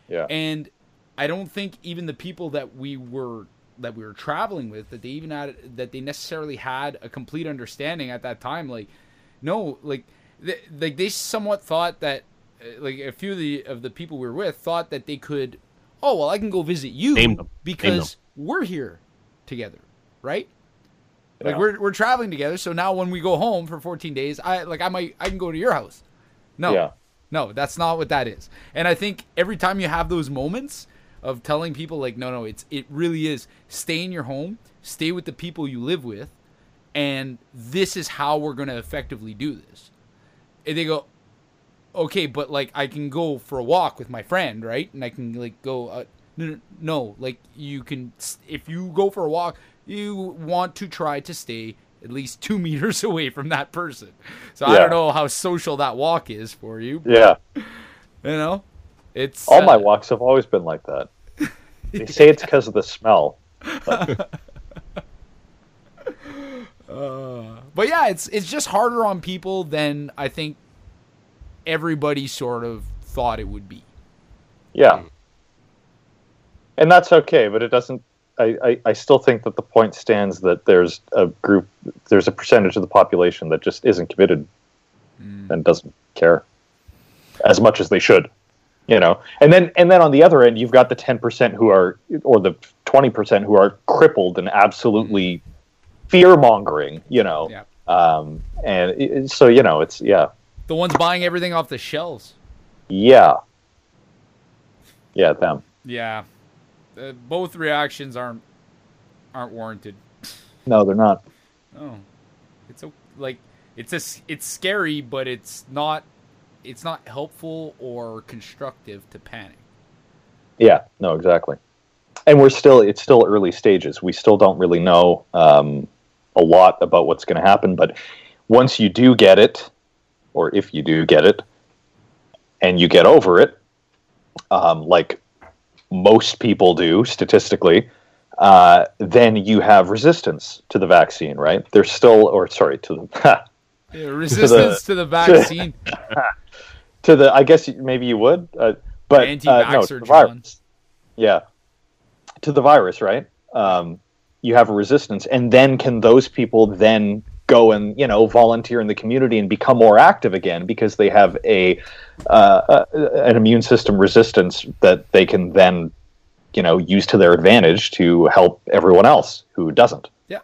Yeah. And I don't think even the people that we were that we were traveling with that they even had that they necessarily had a complete understanding at that time like no like they, like they somewhat thought that Uh, like a few of the of the people we were with thought that they could oh well I can go visit you Name them. Name because we're here together right like we're we're traveling together so now when we go home for 14 days I like I might I can go to your house no Yeah. no, that's not what that is. And I think every time you have those moments of telling people like no no, it's it really is stay in your home, stay with the people you live with, and this is how we're going to effectively do this. And they go okay, but like I can go for a walk with my friend, right? And I can like go uh, no, no, no, like you can if you go for a walk, you want to try to stay at least 2 meters away from that person. So I don't know how social that walk is for you, Yeah. you know? It's All my uh, walks have always been like that. They say it's because of the smell. But yeah, it's it's just harder on people than I think everybody sort of thought it would be. Yeah. And that's okay, but it doesn't. I, I, I still think that the point stands that there's a group, there's a percentage of the population that just isn't committed and doesn't care as much as they should, you know. And then and then on the other end, you've got the ten percent who are, or the twenty percent who are crippled and absolutely fear mongering, you know. Yeah. Um, and it- so you know, it's yeah, The ones buying everything off the shelves. yeah, yeah, them. Yeah. Uh, both reactions aren't aren't warranted. No, they're not. Oh. It's a, like it's a, it's scary, but it's not it's not helpful or constructive to panic. Yeah, no, exactly. And we're still, it's still early stages. We still don't really know um, a lot about what's going to happen. But once you do get it, or if you do get it, and you get over it, um, like most people do statistically, uh, then you have resistance to the vaccine, right? There's still, or sorry, to the, Yeah, resistance to the, vaccine. to the, I guess maybe you would, uh, but uh, no, to the virus. Yeah, to the virus, right? Um, you have a resistance, and then can those people then go and you know volunteer in the community and become more active again because they have a uh, uh, an immune system resistance that they can then you know use to their advantage to help everyone else who doesn't. Yeah.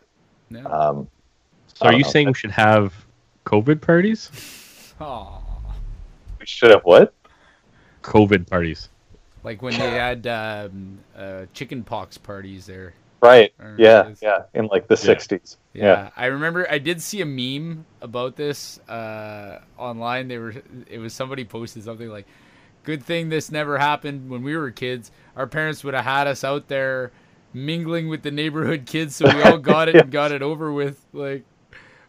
Yeah. Um, So are you know. saying we should have COVID parties? Aw. we should have what? COVID parties. Like when they had um, uh, chicken pox parties there. Right. Yeah. Yeah. In like the Yeah. '60s. Yeah, Yeah. I remember I did see a meme about this uh, online. They were it was somebody posted something like, "Good thing this never happened when we were kids. Our parents would have had us out there mingling with the neighborhood kids, so we all got it and got it over with." Like,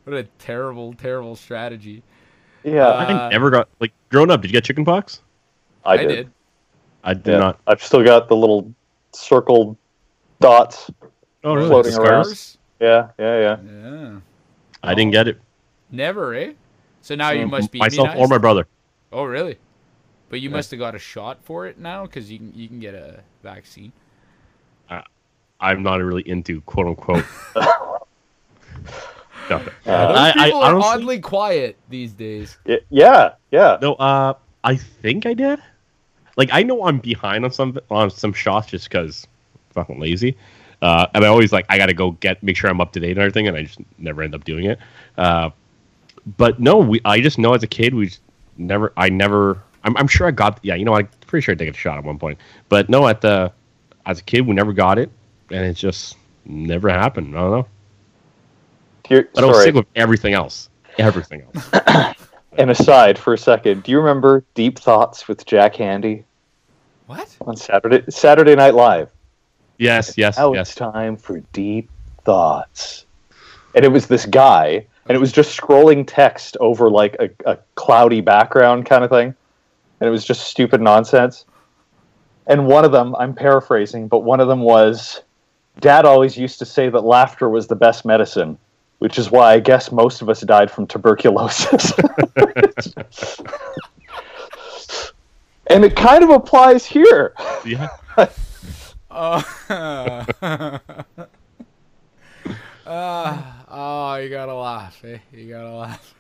what a terrible, terrible strategy. Yeah. Uh, I never got like growing up. Did you get chickenpox? I, I did. did. I did Yeah. not. I've still got the little circled dots. Oh, really? Floating The around. Yeah. Yeah. Yeah. Yeah, I didn't get it. never, eh? So now you Mm, must be Myself immunized? or my brother. Oh, really? But you Yeah. must have got a shot for it now because you can you can get a vaccine. I'm not really into quote unquote. no, Those I, I people are honestly oddly quiet these days. Yeah. Yeah. no. Uh, I think I did. Like I know I'm behind on some on some shots just because fucking lazy. Uh, and I always like I gotta go get make sure I'm up to date and everything, and I just never end up doing it. Uh, but no, we I just know as a kid we just never I never I'm, I'm sure I got yeah you know I'm pretty sure I did get a shot at one point, but no at the as a kid we never got it, and it just never happened. I don't know. You're, But I was sorry. sick with everything else. Everything else. And aside for a second, do you remember Deep Thoughts with Jack Handey What? on Saturday Saturday Night Live? Yes, yes, Now yes. it's time for deep thoughts. And it was this guy, and it was just scrolling text over like a, a cloudy background kind of thing. And it was just stupid nonsense. And one of them, I'm paraphrasing, but one of them was Dad always used to say that laughter was the best medicine, which is why I guess most of us died from tuberculosis. and it kind of applies here. Yeah. Uh, uh, oh, you gotta laugh, eh? You gotta laugh.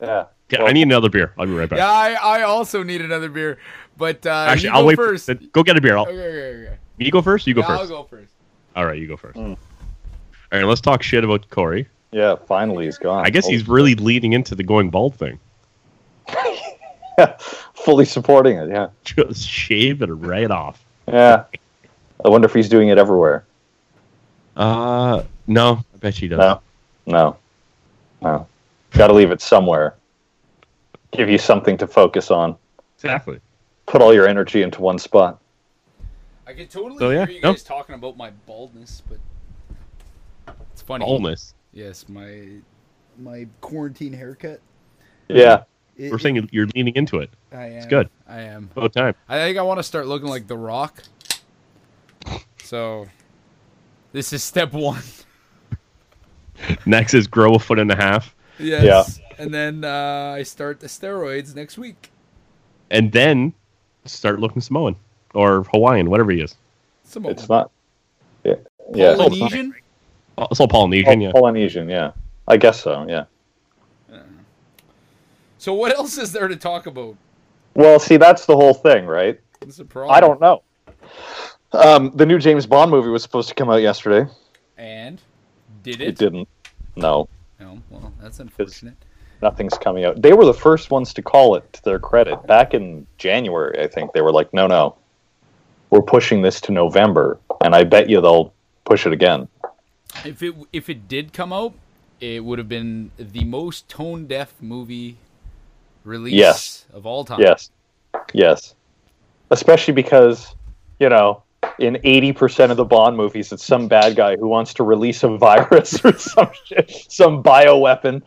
Yeah. Okay, I need another beer. I'll be right back. Yeah, I, I also need another beer, but uh, Actually, you I'll wait. first. For, go get a beer. I'll, Okay, okay, okay. you go first. You go Yeah, 1st I'll go first. All right, you go first. Mm. All right, let's talk shit about Corey. Yeah, finally he's gone. I guess he's really leading into the going bald thing. yeah, fully supporting it. Yeah, Just shave it right off. yeah. I wonder if he's doing it everywhere. Uh, no, I bet he does. No, no, no. Got to leave it somewhere. Give you something to focus on. Exactly. Put all your energy into one spot. I can totally So, yeah, hear you no. guys talking about my baldness, but it's funny. Baldness. Yes, my my quarantine haircut. Yeah, It- We're saying you're leaning into it. I am. It's good. I am. About time. I think I want to start looking like The Rock. So, this is step one. Next is grow a foot and a half, Yes. And then uh, I start the steroids next week. and then start looking Samoan or Hawaiian, whatever he is. Samoan. it's not. Yeah, yeah. Polynesian. It's all Polynesian, yeah. Polynesian. Yeah, I guess so. Yeah. So what else is there to talk about? Well, see, that's the whole thing, right? What's the problem? I don't know. Um, the new James Bond movie was supposed to come out yesterday. And did It it? didn't. No, No. Well, that's unfortunate. nothing's coming out. They were the first ones to call it to their credit. Back in January, I think they were like, "No, no, we're pushing this to November," and I bet you they'll push it again. If it if it did come out, it would have been the most tone deaf movie release Yes. of all time. Yes, yes, especially because you know. In eighty percent of the Bond movies, it's some bad guy who wants to release a virus or some shit, some bioweapon.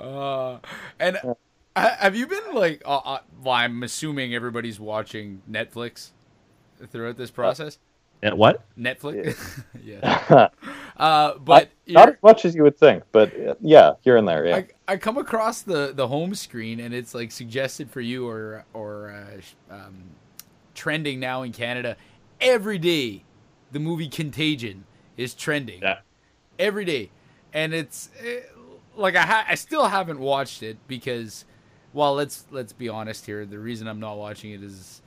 Uh, and ha- have you been like? Uh, uh, well, I'm assuming everybody's watching Netflix throughout this process. And what? Netflix, yeah. Uh, but Not as much as you would think, but uh, yeah, here and there. Yeah, I, I come across the, the home screen and it's like suggested for you or or uh, um, trending now in Canada every day. The movie Contagion is trending Yeah. every day, and it's eh, like I ha- I still haven't watched it because, well, let's let's be honest here. The reason I'm not watching it is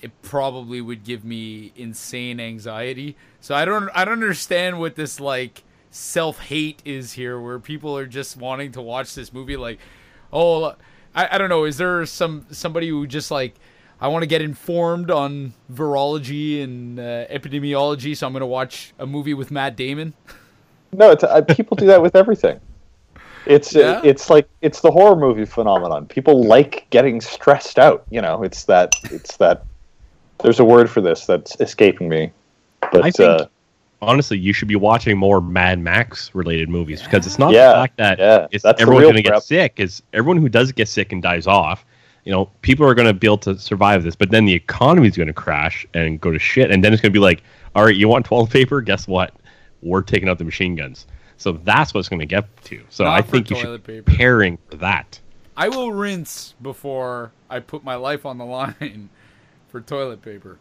it probably would give me insane anxiety. So I don't I don't understand what this like self hate is here, where people are just wanting to watch this movie. Like, oh, I, I don't know. Is there some somebody who just like I want to get informed on virology and uh, epidemiology, so I'm gonna watch a movie with Matt Damon. no, it's, uh, people do that with everything. It's Yeah? uh, it's like it's the horror movie phenomenon. People like getting stressed out. You know, it's that it's that. There's a word for this that's escaping me, but I think uh, honestly, you should be watching more Mad Max related movies because it's not Yeah, the fact that yeah, it's that's everyone's going to get sick. Is everyone who does get sick and dies off, you know, people are going to be able to survive this, but then the economy is going to crash and go to shit, and then it's going to be like, all right, you want toilet paper? Guess what? We're taking out the machine guns. So that's what's going to get to. So Not I think you should be paper. preparing for that. I will rinse before I put my life on the line for toilet paper.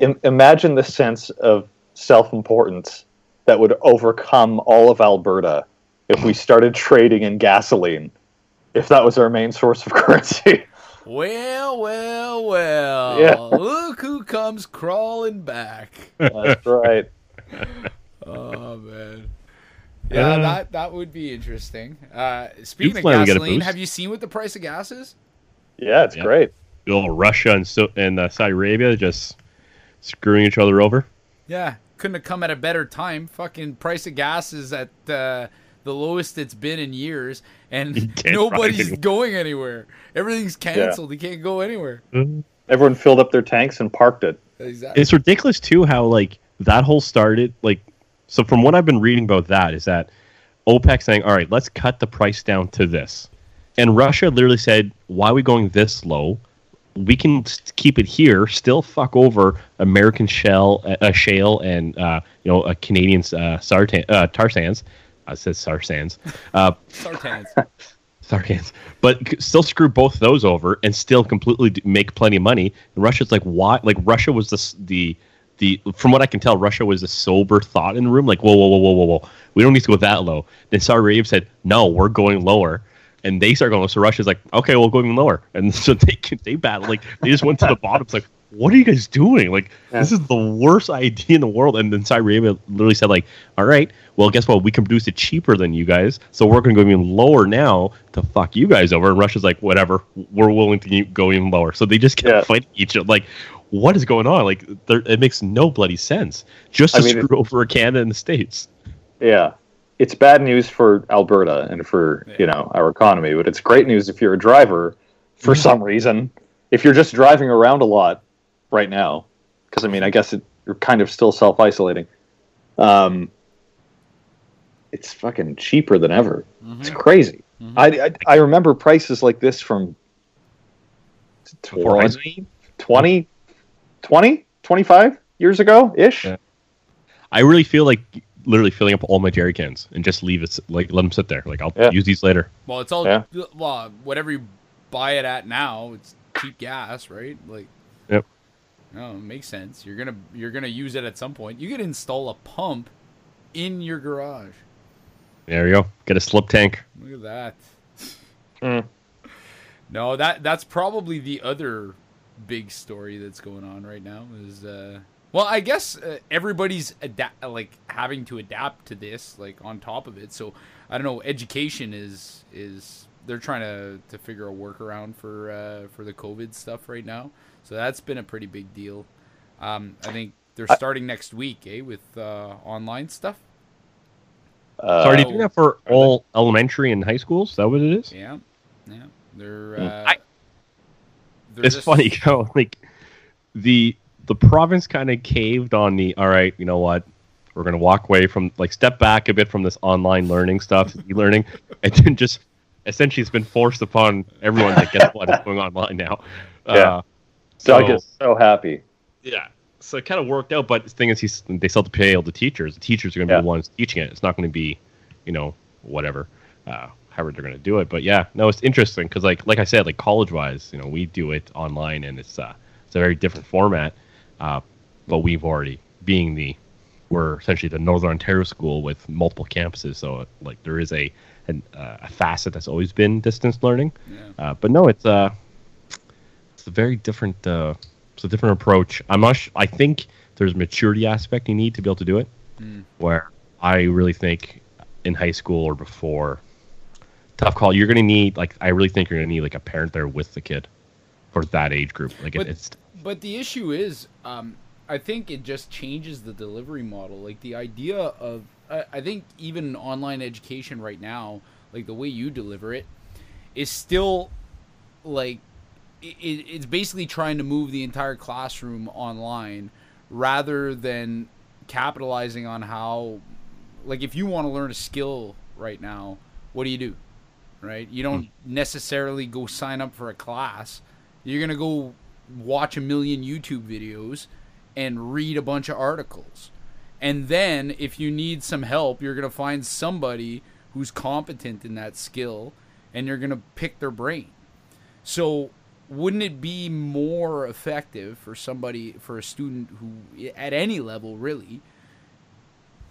im- imagine the sense of self-importance that would overcome all of Alberta if we started trading in gasoline. If that was our main source of currency. Well, well, well. Yeah. Look who comes crawling back. That's right. Oh man. Yeah, Uh, that that would be interesting. Uh, speaking of Newfoundland, we got a gasoline, have you seen what the price of gas is? Yeah, it's Yeah. great. You know, Russia and so and uh, Saudi Arabia just screwing each other over. Yeah, couldn't have come at a better time. Fucking price of gas is at uh, the lowest it's been in years, and nobody's drive. going anywhere. Everything's canceled. You can't go anywhere. Everyone filled up their tanks and parked it. exactly. it's ridiculous too how like that whole started like so from what i've been reading about that is that opec saying all right let's cut the price down to this and russia literally said why are we going this low we can keep it here still fuck over american shell uh, uh, shale and uh, you know uh, canadian uh, sartan, uh, tar sands i said tar sands uh, Sartans. Sarkans, but still screw both those over and still completely make plenty of money. And Russia's like, why? Like Russia was the the the from what I can tell, Russia was a sober thought in the room. Like, whoa, whoa, whoa, whoa, whoa, whoa, we don't need to go that low. Then Arabia said, no, we're going lower. And they start going. So Russia's like, okay, we'll go even lower. And so they they battle like they just went to the bottom. It's like, what are you guys doing? Like, this is the worst idea in the world. And then Saudi Arabia literally said, like, all right, well, guess what? We can produce it cheaper than you guys, so we're going to go even lower now to fuck you guys over. And Russia's like, whatever, we're willing to go even lower. So they just kept Yeah. fighting each other. Like, what is going on? Like, there, it makes no bloody sense just I to mean, screw over Canada and the states. Yeah. It's bad news for Alberta and for, you know, our economy, but it's great news if you're a driver for mm-hmm. some reason. If you're just driving around a lot right now, because I mean, I guess it, you're kind of still self isolating. Um, it's fucking cheaper than ever. It's crazy. I, I I remember prices like this from Before 20, 20, 20, 25 years ago ish. Yeah. I really feel like literally filling up all my jerry cans and just leave it, like let them sit there. Like I'll Yeah. use these later. Well, it's all Yeah. well, whatever you buy it at now, it's cheap gas, right? Like, Yep. No, it makes sense. You're gonna you're gonna use it at some point. You could install a pump in your garage. There you go. Get a slip tank. Look at that. Mm. No, that that's probably the other big story that's going on right now is uh well, I guess uh, everybody's adapt like having to adapt to this like on top of it. So, I don't know, education is is they're trying to to figure a workaround for uh for the covid stuff right now. So that's been a pretty big deal. Um I think they're starting next week, eh, with uh online stuff. Uh, so are they doing that for all elementary and high schools? Is that what it is? Yeah. Yeah. They're Hmm. uh I- they're it's just- funny how like the the province kind of caved on the all right you know what we're going to walk away from like step back a bit from this online learning stuff e-learning and then just essentially it's been forced upon everyone that guess what is going online now Yeah. uh, Doug so- is so happy. yeah so it kind of worked out but the thing is he's, they still have to pay all the teachers the teachers are going to Yeah. be the ones teaching it it's not going to be you know whatever uh, however they're going to do it but yeah no it's interesting because like like i said like college wise you know we do it online and it's uh it's a very different format uh, but we've already being the we're essentially the northern ontario school with multiple campuses so like there is a an, uh, a facet that's always been distance learning Yeah. uh, but no it's uh it's a very different uh it's a different approach i'm not sh- i think there's a maturity aspect you need to be able to do it Mm. where i really think in high school or before tough call you're going to need like i really think you're going to need like a parent there with the kid for that age group like it, But- it's But the issue is, um, I think it just changes the delivery model. Like the idea of, I, I think even online education right now, like the way you deliver it, is still like it, it- it's basically trying to move the entire classroom online rather than capitalizing on how like if you want to learn a skill right now what do you do right you don't hmm. necessarily go sign up for a class you're going to go watch a million YouTube videos and read a bunch of articles. And then if you need some help, you're going to find somebody who's competent in that skill and you're going to pick their brain. So wouldn't it be more effective for somebody for a student who at any level really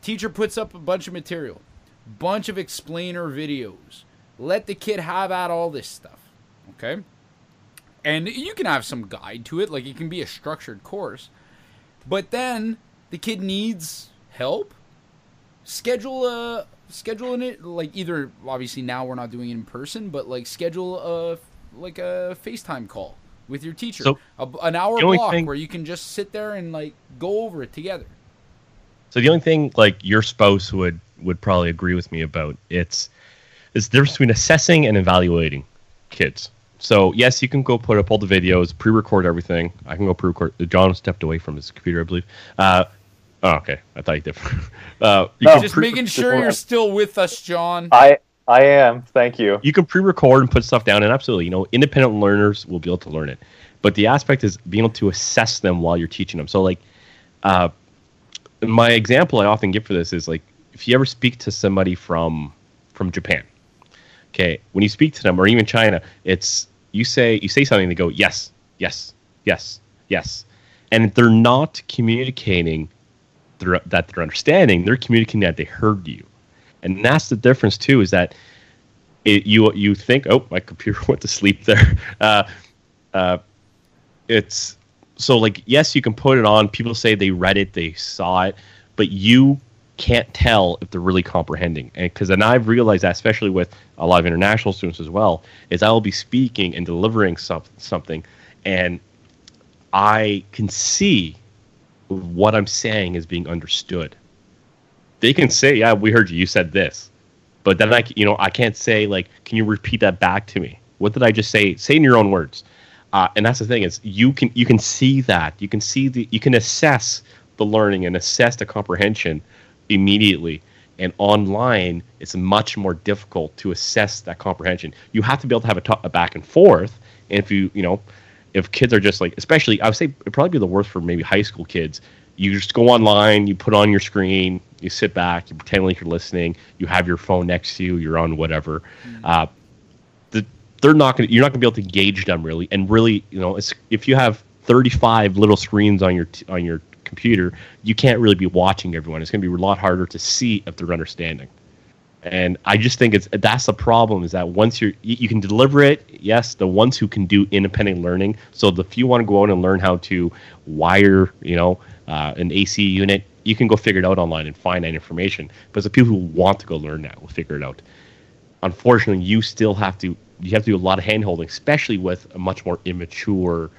teacher puts up a bunch of material, bunch of explainer videos. Let the kid have at all this stuff. Okay? and you can have some guide to it like it can be a structured course but then the kid needs help schedule a schedule in it like either obviously now we're not doing it in person but like schedule a like a facetime call with your teacher So, a, an hour the block thing- where you can just sit there and like go over it together So the only thing like your spouse would would probably agree with me about it's is the difference between assessing and evaluating kids. so yes, you can go put up all the videos, pre-record everything. I can go pre-record. John stepped away from his computer, I believe. Uh, oh, okay. I thought you did. Uh, you No. Just making sure you're still with us, John. I I am. Thank you. you can pre-record and put stuff down, and absolutely, you know, independent learners will be able to learn it. But the aspect is being able to assess them while you're teaching them. So, like, uh, my example I often give for this is like, if you ever speak to somebody from from Japan, okay, when you speak to them, or even China, it's you say you say something, they go yes, yes, yes, yes, and they're not communicating that they're understanding. They're communicating that they heard you, and that's the difference too. Is that it, you you think, oh, my computer went to sleep there. Uh, uh, it's so like yes, you can put it on. People say they read it, they saw it, but you can't tell if they're really comprehending. And because and I've realized that, especially with a lot of international students as well, is I will be speaking and delivering some, something, and I can see what I'm saying is being understood. They can say, "Yeah, we heard you. You said this," but then I, you know, I can't say like, "Can you repeat that back to me?" What did I just say? Say in your own words. Uh, and that's the thing is you can you can see that you can see the you can assess the learning and assess the comprehension immediately. And online, it's much more difficult to assess that comprehension. You have to be able to have a, back and forth. And if you you know if kids are just like, especially, I would say it'd probably be the worst for maybe high school kids. You just go online, you put on your screen, you sit back, you pretend like you're listening, you have your phone next to you, you're on whatever. Uh, the, they're not going. You're not going to be able to gauge them really, and really, you know, it's, if you have 35 little screens on your t- on your computer, you can't really be watching everyone. It's going to be a lot harder to see if they're understanding and I just think it's that's the problem is that once you're you, you can deliver it, yes, the ones who can do independent learning. So the few want to go out and learn how to wire, you know, uh, an AC unit, you can go figure it out online and find that information. But the people who want to go learn that will figure it out. Unfortunately, you still have to you have to do a lot of handholding, especially with a much more immature,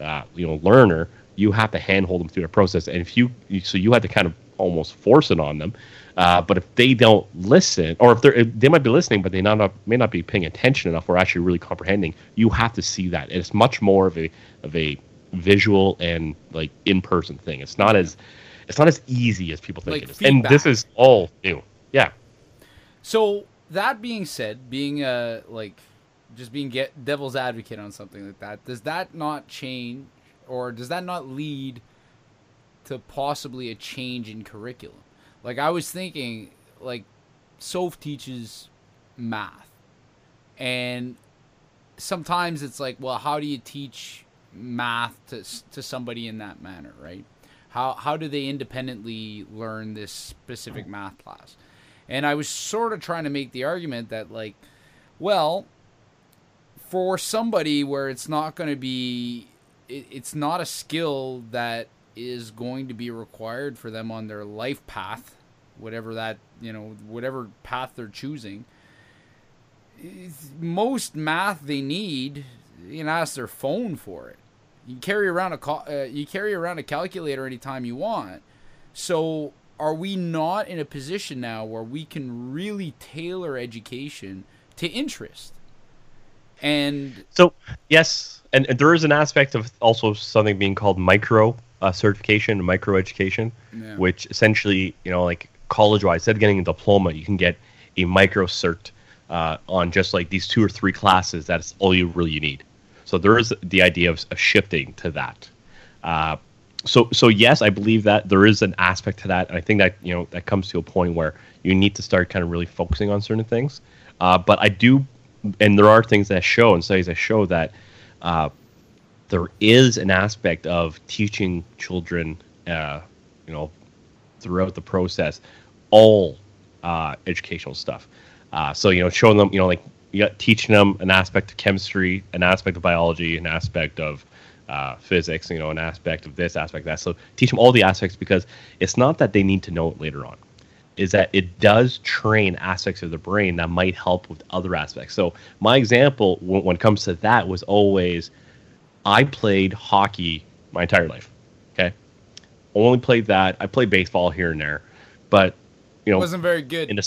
uh, you know, learner. You have to handhold them through the process, and if you so you have to kind of almost force it on them. Uh, but if they don't listen, or if they're they might be listening, but they not, not may not be paying attention enough or actually really comprehending, you have to see that. And it's much more of a of a visual and like in person thing. It's not as it's not as easy as people think Like it is. And this is all new. Yeah. So that being said, being uh like just being get devil's advocate on something like that, does that not change or does that not lead to possibly a change in curriculum? Like I was thinking like Soph teaches math. And sometimes it's like, well, how do you teach math to to somebody in that manner, right? How how do they independently learn this specific math class? And I was sort of trying to make the argument that like, well, for somebody where it's not going to be it, it's not a skill that is going to be required for them on their life path, whatever that, you know, whatever path they're choosing most math they need, you can ask their phone for it. You carry around a uh, you carry around a calculator anytime you want. So are we not in a position now where we can really tailor education to interest? And So yes, and, and there is an aspect of also something being called micro uh, certification, micro education, Yeah. which essentially, you know, like college-wise, instead of getting a diploma, you can get a micro cert uh, on just like these two or three classes. That's all you really need. So there is the idea of, shifting to that. Uh, so so yes, I believe that there is an aspect to that, and I think that you know that comes to a point where you need to start kind of really focusing on certain things. Uh, but I do, and there are things that show and studies that show that uh, there is an aspect of teaching children, uh, you know, throughout the process, all uh, educational stuff. Uh, so you know, showing them, you know, like teaching them an aspect of chemistry, an aspect of biology, an aspect of uh, physics, you know, an aspect of this aspect of that. So teach them all the aspects because it's not that they need to know it later on. Is that it does train aspects of the brain that might help with other aspects. So my example when, when it comes to that was always, I played hockey my entire life. Okay, only played that. I played baseball here and there, but you know, wasn't very good. in a,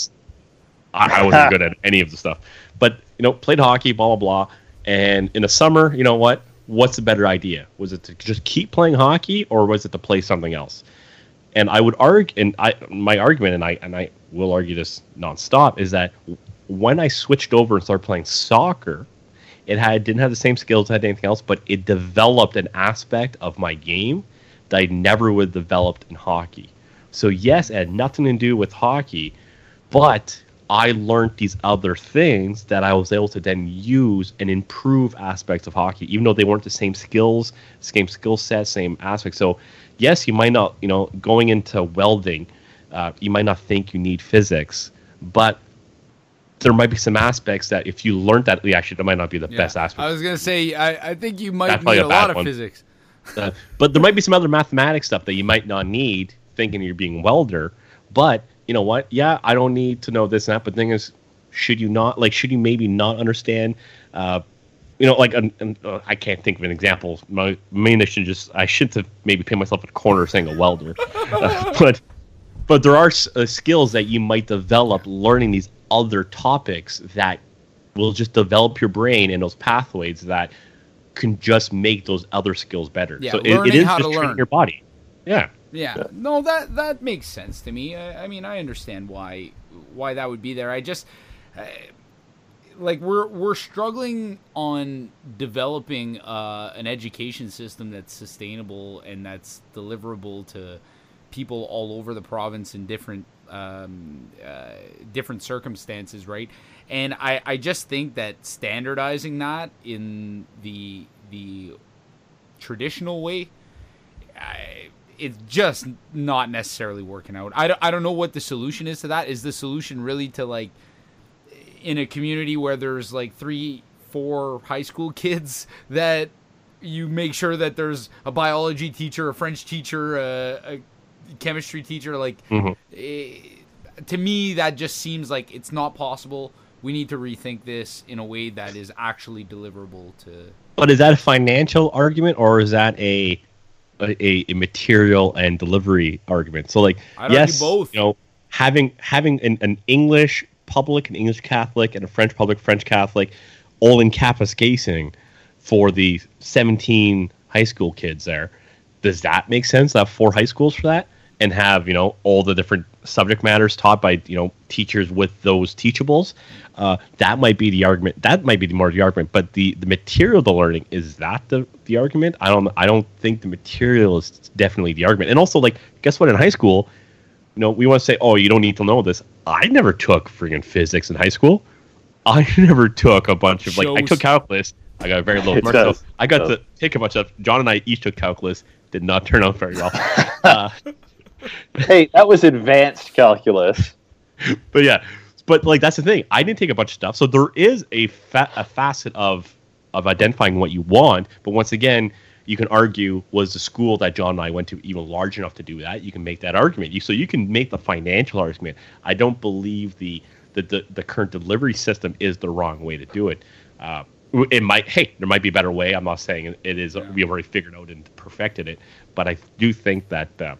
I I wasn't good at any of the stuff, but you know, played hockey, blah blah blah, And in the summer, you know what? What's the better idea? Was it to just keep playing hockey, or was it to play something else? And I would argue, and I my argument, and I and I will argue this nonstop, is that when I switched over and started playing soccer, it had didn't have the same skills, had anything else, but it developed an aspect of my game that I never would have developed in hockey. So yes, it had nothing to do with hockey, but I learned these other things that I was able to then use and improve aspects of hockey, even though they weren't the same skills, same skill set, same aspects. So yes, you might not, you know, going into welding, uh, you might not think you need physics, but there might be some aspects that if you learned that, yeah, actually, that might not be the Yeah. best aspect. I was gonna say I, I think you might That's need a a lot of one. physics. Uh, but there might be some other mathematics stuff that you might not need thinking you're being a welder. But you know what? Yeah, I don't need to know this and that. But the thing is, should you not like? Should you maybe not understand? Uh, you know, like an, an, uh, I can't think of an example. My main issue just I should have maybe put myself in a corner saying a welder, Uh, but but there are uh, skills that you might develop learning these other topics that will just develop your brain and those pathways that can just make those other skills better. Yeah, so it, it learning how just to training learn. your body. Yeah. Yeah, no, that that makes sense to me. I, I mean, I understand why why that would be there. I just uh, like we're we're struggling on developing uh, an education system that's sustainable and that's deliverable to people all over the province in different um, uh, different circumstances, right? And I, I just think that standardizing that in the the traditional way I, it's just not necessarily working out. I don't, I don't know what the solution is to that. Is the solution really to like in a community where there's like three, four high school kids that you make sure that there's a biology teacher, a French teacher, a, a chemistry teacher. Like Mhm. eh, to me, that just seems like it's not possible. We need to rethink this in a way that is actually deliverable to. But is that a financial argument or is that a a, a material and delivery argument? So like yes, both. you know, having having an, an English public, an English Catholic, and a French public, French Catholic, all in Kapuskasing for the seventeen high school kids there. Does that make sense? To have four high schools for that, and have you know all the different subject matters taught by you know teachers with those teachables. Uh, that might be the argument. That might be the more the argument. But the the material the learning is that the the argument. I don't I don't think the material is definitely the argument. And also like guess what in high school, you know we want to say oh you don't need to know this. I never took freaking physics in high school. I never took a bunch of like I took calculus. I got a very low mark. does. So I got It to take a bunch of. John and I each took calculus. Did not turn out very well. uh, Hey, that was advanced calculus. but yeah, but like that's the thing. I didn't take a bunch of stuff, so there is a fa- a facet of of identifying what you want. But once again, you can argue was the school that John and I went to even large enough to do that? You can make that argument. You so you can make the financial argument. I don't believe the the the, the current delivery system is the wrong way to do it. Uh, it might hey there might be a better way i'm not saying it is we have already figured out and perfected it but i do think that uh,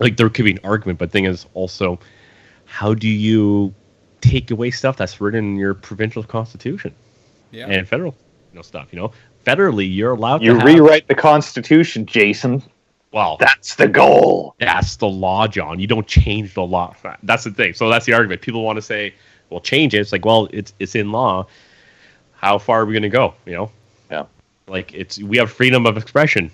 like there could be an argument but thing is also how do you take away stuff that's written in your provincial constitution? Yeah. and federal you know stuff you know? Federally you're allowed You to have, rewrite the Constitution, Jason. well That's the goal. that's the law john. You don't change the law. That's the thing. So that's the argument. People want to say well change it. It's like well it's it's in law. How far are we going to go you know? Yeah. like it's we have freedom of expression.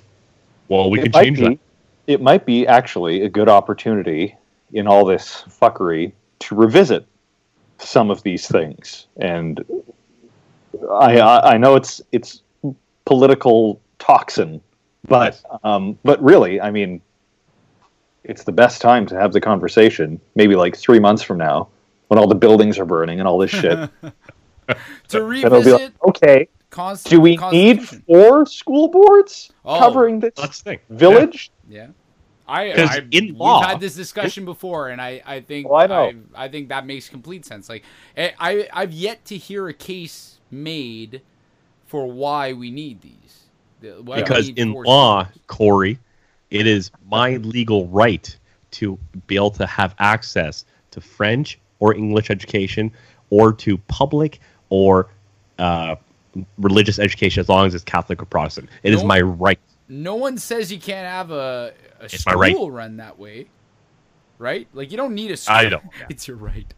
Well we it can change be, that It might be actually a good opportunity in all this fuckery to revisit some of these things. And I I, know it's it's political toxin, but um, but really, I mean, it's the best time to have the conversation. Maybe like three months from now, when all the buildings are burning and all this shit. to revisit like, okay, const- do we need four school boards Oh, covering this village? Yeah. I, 'Cause I in we've had this discussion before, and I, I think Oh, I know. I, think that makes complete sense. Like I, I I've yet to hear a case made for why we need these. Why because need in law schools. corey it is my legal right to be able to have access to french or english education or to public or uh, religious education as long as it's Catholic or Protestant. It is No- my right. No one says you can't have a, a It's school right. run that way, right? Like you don't need a school. I know. It's your right.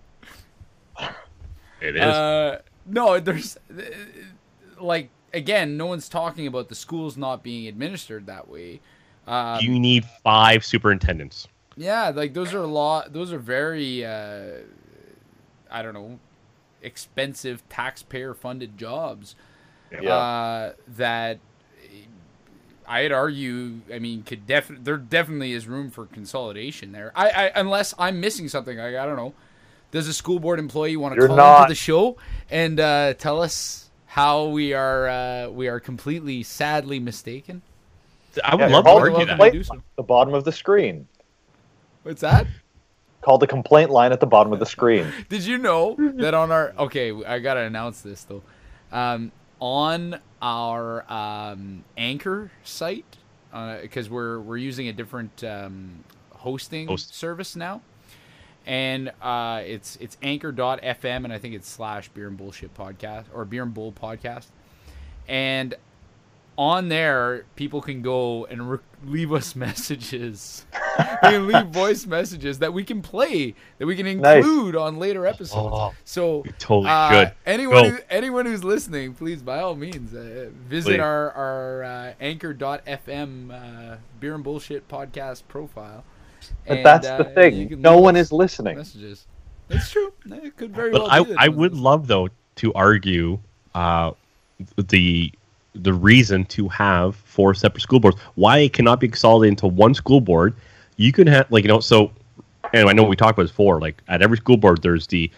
It is. Uh, no, there's like again, no one's talking about the schools not being administered that way. Um, you need five superintendents. yeah, like those are a lot. Those are very, uh, I don't know, expensive taxpayer-funded jobs. Yeah. Uh, that I'd argue. I mean, could definitely there definitely is room for consolidation there. I, I unless I'm missing something. Like, I don't know. Does a school board employee want to You're call not. into the show and uh, tell us how we are uh, we are completely sadly mistaken? I would Yeah, love to argue the welcome that. to do so. the bottom of the screen. What's that? Called the complaint line at the bottom of the screen. Did you know that on our okay? I gotta announce this though. Um, on our um, Anchor site, because we're we're using a different um, hosting Host. service now, and uh, it's it's Anchor.fm, and I think it's slash Beer and Bullshit podcast or Beer and Bull podcast, and on there people can go and re- leave us messages they can leave voice messages that we can play that we can Nice. include on later episodes Oh, so totally uh, should. anyone who, anyone who's listening please by all means uh, visit Please. our our uh, anchor.fm uh, beer and bullshit podcast profile But And, that's uh, the you thing. No one is listening. messages That's true it could very But well I, I would love though to argue uh, the the reason to have four separate school boards. Why it cannot be consolidated into one school board. You can have like you know so. And I know what we talked about is four. Like at every school board, there's the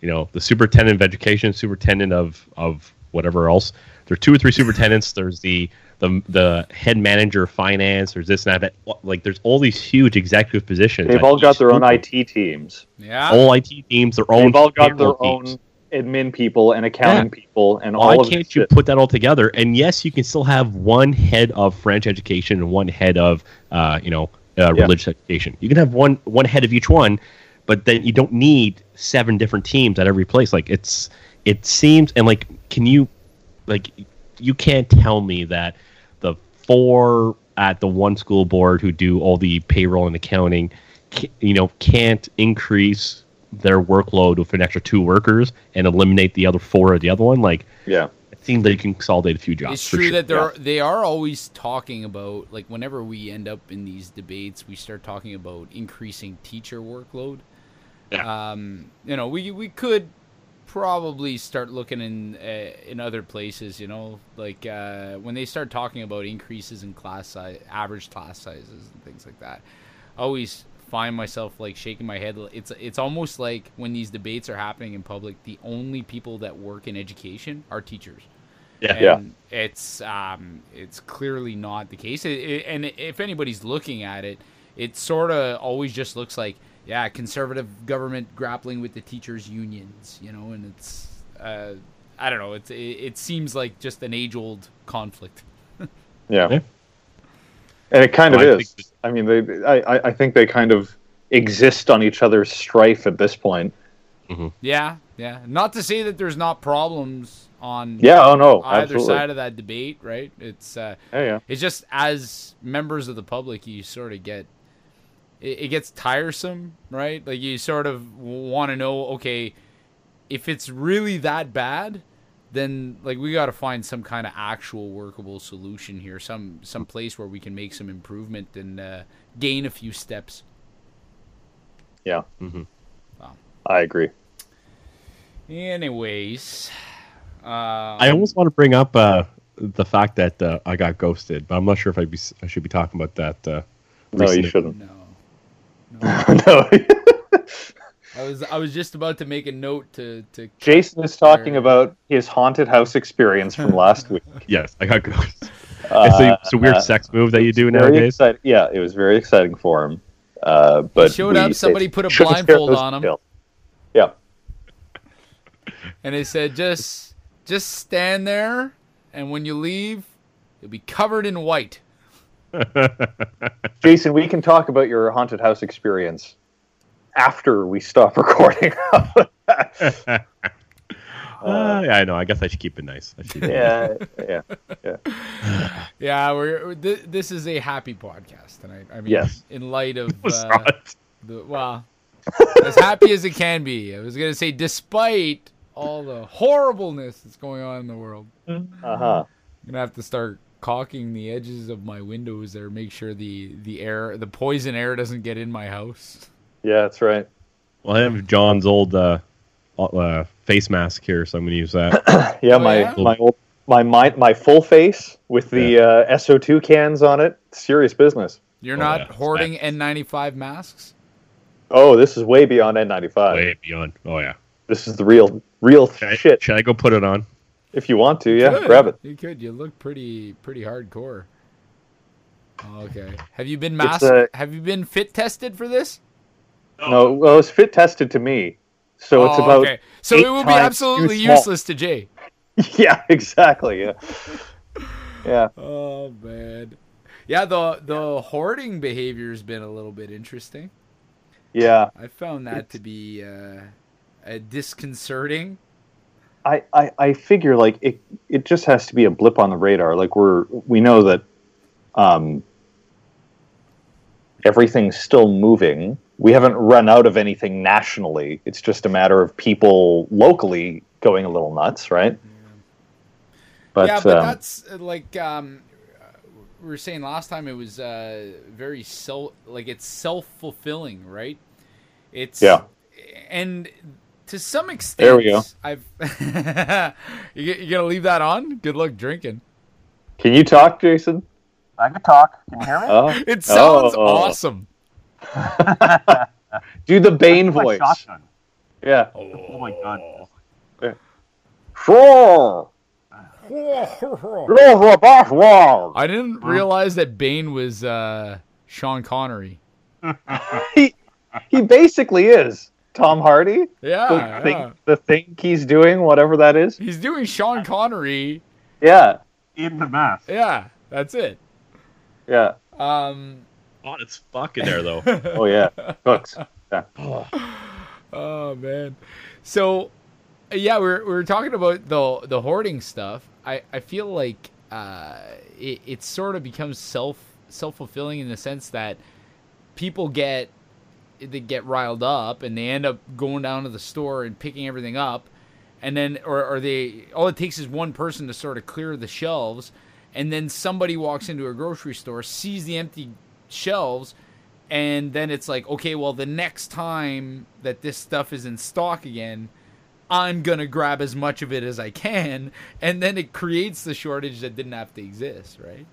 you know the superintendent of education, superintendent of of whatever else. There's two or three superintendents. There's the the the head manager of finance. There's this and that. but, uh, Like there's all these huge executive positions. They've all got their own board. IT teams. yeah All IT teams, their own. They've all got their payroll own teams. Admin people and accounting people and Why all of can't you shit. put that all together? And yes, you can still have one head of French education and one head of, uh, you know, uh, Yeah. religious education. You can have one one head of each one, but then you don't need seven different teams at every place. Like it's it seems and like can you like you can't tell me that the four at the one school board who do all the payroll and accounting, you know, can't increase their workload with an extra two workers and eliminate the other four of the other one. Like Yeah. it seems that you can consolidate a few jobs. It's true sure. that they're yeah. they are always talking about like whenever we end up in these debates, we start talking about increasing teacher workload. Yeah. Um, you know, we we could probably start looking in uh, in other places. You know, like uh, when they start talking about increases in class size, average class sizes, and things like that. Always find myself like shaking my head. It's it's almost like when these debates are happening in public, the only people that work in education are teachers Yeah. Yeah. it's um, it's clearly not the case. It, it- and if anybody's looking at it, it sort of always just looks like yeah, conservative government grappling with the teachers' unions, you know, and it's uh, I don't know. It's it, it seems like just an age old conflict. Yeah. Yeah. And it kind of I is. think I mean, they. I, I- I think they kind of exist on each other's strife at this point. Yeah, yeah. Not to say that there's not problems on Yeah. Oh no. either absolutely. side of that debate, right? It's uh, Yeah. Yeah. it's just as members of the public you sort of get it, it gets tiresome right like you sort of want to know okay if it's really that bad then like we got to find some kind of actual workable solution here some some place where we can make some improvement and uh, gain a few steps Yeah. Mhm. I agree. anyways uh, I almost want to bring up uh, the fact that uh, I got ghosted, but I'm not sure if I, be, I should be talking about that. Uh, No, you shouldn't. no no. I was I was just about to make a note to to Jason is talking about his haunted house experience from last week. Yes, I got ghosted. Uh, it's, a, it's a weird uh, sex move that you do very nowadays. exciting- Yeah, it was very exciting for him. Uh, but showed we- up, somebody put a blindfold on him. details. Yeah. and they said just just stand there and when you leave you'll be covered in white Jason, we can talk about your haunted house experience after we stop recording. Uh, yeah, I know. I guess I should keep it nice. I should yeah, yeah, yeah. Yeah, we're th- this is a happy podcast tonight. I mean, Yes. in light of was uh, the well, as happy as it can be. I was gonna say, despite all the horribleness that's going on in the world, Uh huh. I'm gonna have to start caulking the edges of my windows there, make sure the the air, the poison air, doesn't get in my house. Yeah, that's right. Well, I have John's old uh, uh, face mask here, so I'm going to use that. Yeah, Oh, my yeah? my old my my my full face with the uh, SO2 cans on it. Serious business. You're Oh, not yeah, hoarding. N95 masks. Oh, this is way beyond N95. Way beyond. Oh yeah. This is the real real Should I, shit. should I go put it on? If you want to, yeah, Good. grab it. You could. You look pretty pretty hardcore. Okay. Have you been It's, masked? uh, have you been fit tested for this? No, well, it's fit tested to me, so it's Oh, about okay. So it will be absolutely useless to Jay. yeah, exactly. Yeah, yeah. Oh man. Yeah, the the hoarding behavior has been a little bit interesting. Yeah, I found that to be uh, uh, disconcerting. I, I, I figure like it it just has to be a blip on the radar. Like we're we know that um, everything's still moving. We haven't run out of anything nationally. It's just a matter of people locally going a little nuts, right? But, yeah, but um, that's uh, like um, uh, we were saying last time. It was uh, very self, like it's self fulfilling, right? It's Yeah. and to some extent, There we go. I've you, you gonna leave that on? Good luck drinking. can you talk, Jason? I can talk. Can you hear me? Oh, It sounds Oh. awesome. do the Bane voice. shotgun. Yeah. Oh my god. Sure. You're the best one. I didn't realize that Bane was uh, Sean Connery. He he basically is Tom Hardy. Yeah, the, yeah. thing, the thing he's doing, whatever that is. he's doing Sean Connery. Yeah, In the mask. Yeah, that's it. yeah. Um, Oh, it's fucking there though. Oh yeah, hooks. Yeah. Oh man. So yeah, we're we're talking about the the hoarding stuff. I I feel like uh it, it sort of becomes self self fulfilling in the sense that people get they get riled up and they end up going down to the store and picking everything up and then or, or they all it takes is one person to sort of clear the shelves and then somebody walks into a grocery store sees the empty shelves and then it's like okay well the next time that this stuff is in stock again i'm gonna grab as much of it as i can and then it creates the shortage that didn't have to exist right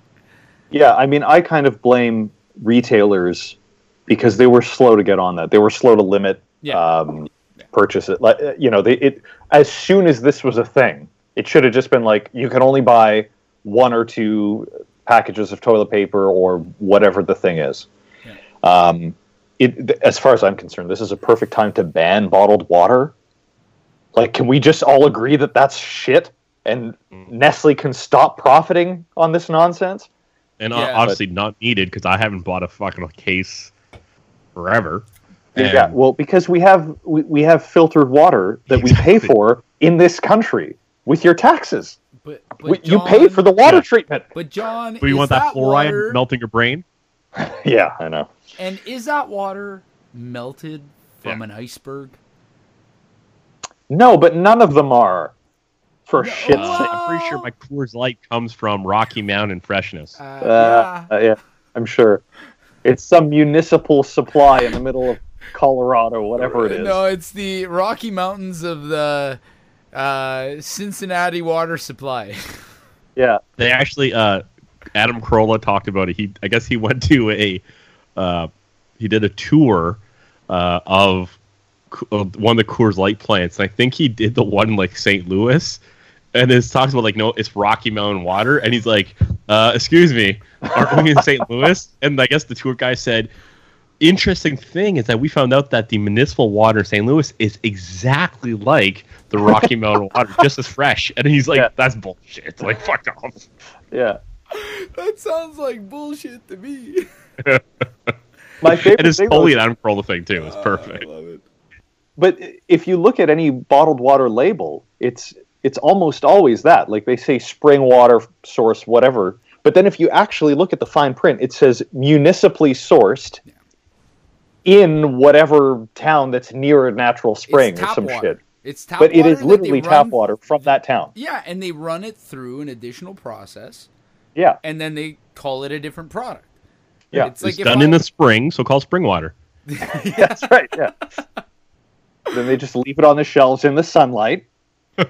Yeah, I mean, I kind of blame retailers because they were slow to get on that. They were slow to limit Yeah. um, purchase it. Like you know, they it as soon as this was a thing, it should have just been like you can only buy one or two packages of toilet paper or whatever the thing is. Um, it, as far as I'm concerned, this is a perfect time to ban bottled water. Like, can we just all agree that that's shit and Nestle can stop profiting on this nonsense? and Yeah. obviously not needed because I haven't bought a fucking case forever. yeah, And- well, because we have we, we have filtered water that we pay for in this country with your taxes. But, but We, you pay for the water Yeah. treatment. but john Do you is want that, fluoride water, melting your brain? Yeah, I know. and is that water melted from Yeah. an iceberg No, but none of them are. For No, shit's well- sake. I'm pretty sure my Coors Light comes from Rocky Mountain freshness. uh, Uh, yeah uh, yeah, I'm sure. It's some municipal supply in the middle of Colorado, whatever it is. No, it's the Rocky Mountains of the uh, Cincinnati water supply. Yeah, They actually, uh, Adam Carolla talked about it. He, I guess, he went to a, uh, he did a tour uh, of, of one of the Coors Light plants. And I think he did the one in, like St. Louis, and it talks about like no, it's Rocky Mountain water, and he's like, uh, "Excuse me, aren't we in St. Louis?" And I guess the tour guy said. Interesting thing is that we found out that the municipal water in St. Louis is exactly like the Rocky Mountain water, just as fresh. And he's like, Yeah. "That's bullshit." Like, fuck off. yeah. that sounds like bullshit to me. My favorite It is thing totally was- an Adam Carolla thing too. It's ah, perfect. I love it. but if you look at any bottled water label, it's it's almost always that. Like they say spring water source, whatever. But then if you actually look at the fine print, it says municipally sourced in whatever town that's near a natural spring or some water. shit. It's tap But it water is that they literally tap water from that town. Yeah, and they run it through an additional process, Yeah. and then they call it a different product. Yeah. it's It's like done I- in the spring, so called spring water. yeah. That's right. Yeah. then they just leave it on the shelves in the sunlight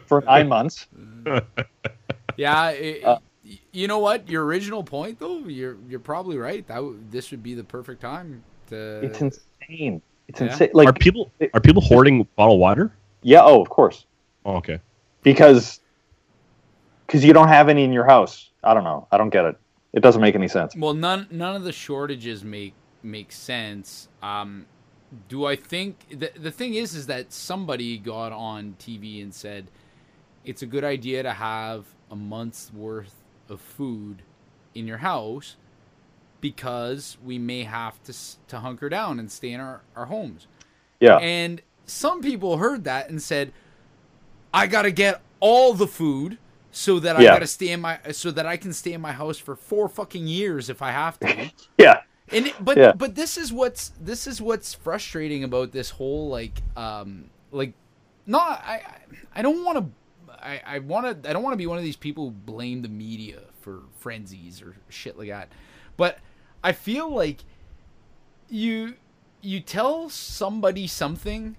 for nine months. Yeah, it, Uh, you know what? Your original point, though, you're you're probably right. That w- this would be the perfect time to. It's insane. It's Yeah. insane. Like are people are people hoarding bottled water? yeah. Oh, of course. Oh, okay. Because because you don't have any in your house. I don't know. I don't get it. It doesn't make any sense. well, none none of the shortages make make sense. Um, do I think the the thing is is that somebody got on TV and said it's a good idea to have a month's worth of food in your house because we may have to to hunker down and stay in our, our homes. Yeah. And some people heard that and said, "I got to get all the food so that I got to stay in my so that I can stay in my house for four fucking years if I have to." yeah. And it, but Yeah. but this is what's this is what's frustrating about this whole like um like not I I- I don't want to I I want to I don't want to be one of these people who blame the media for frenzies or shit like that. But I feel like you you tell somebody something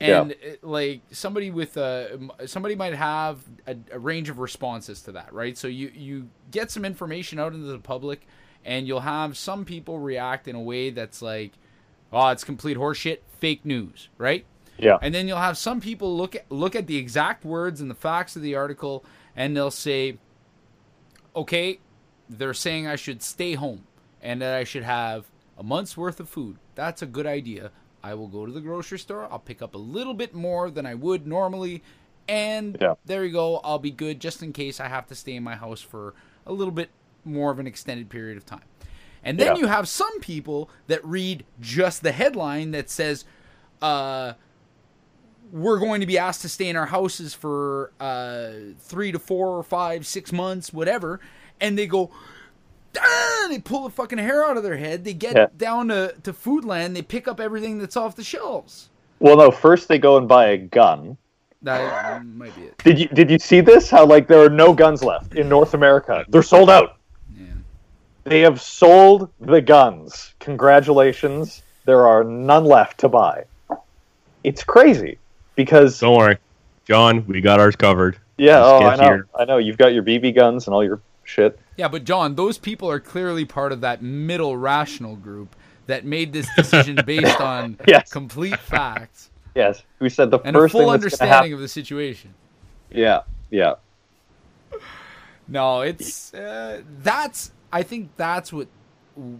and it- like somebody with a somebody might have a, a range of responses to that right? So you you get some information out into the public and you'll have some people react in a way that's like oh it's complete horseshit fake news right? Yeah. and then you'll have some people look at look at the exact words and the facts of the article and they'll say okay they're saying I should stay home and that I should have a month's worth of food. That's a good idea. I will go to the grocery store. I'll pick up a little bit more than I would normally. And Yeah. there you go. I'll be good just in case I have to stay in my house for a little bit more of an extended period of time. And then Yeah. you have some people that read just the headline that says, uh, we're going to be asked to stay in our houses for uh, three to four or five, six months, whatever, and they go, they pull the fucking hair out of their head. They get Yeah. down to, to Foodland, they pick up everything that's off the shelves. Well, no. First, they go and buy a gun. That might be it. Did you did you see this? How like there are no guns left in North America. They're sold out. Yeah. They have sold the guns. Congratulations. There are none left to buy. It's crazy because Don't worry, John. We got ours covered. yeah, Just oh, I know. here. I know. You've got your BB guns and all your shit. Yeah, but John, those people are clearly part of that middle rational group that made this decision based on Yes. complete facts Yes. Who said the and a first full going to understanding of the situation. Yeah. Yeah. No, it's uh, that's. I think that's what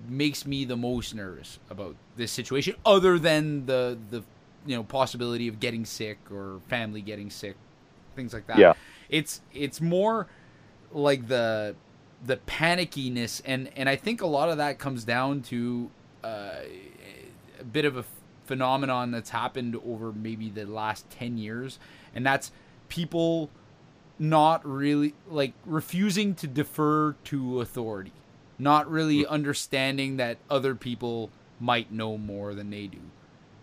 makes me the most nervous about this situation, other than the the you know possibility of getting sick or family getting sick, things like that. Yeah. it's it's more like the the panickiness, and and I think a lot of that comes down to uh, a bit of a phenomenon that's happened over maybe the last ten years, and that's people not really like refusing to defer to authority, not really understanding that other people might know more than they do.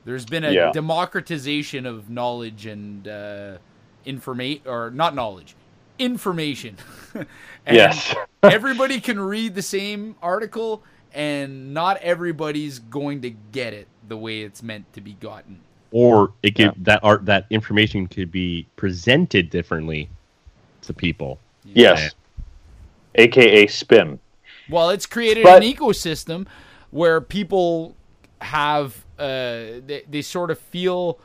There's been a Yeah. democratization of knowledge and uh, information, or not knowledge, information. Yes. everybody can read the same article, and not everybody's going to get it the way it's meant to be gotten. Or it could Yeah. that art that information could be presented differently to people. Yes. AKA spin. Well, it's created But- an ecosystem where people have uh, they, they sort of feel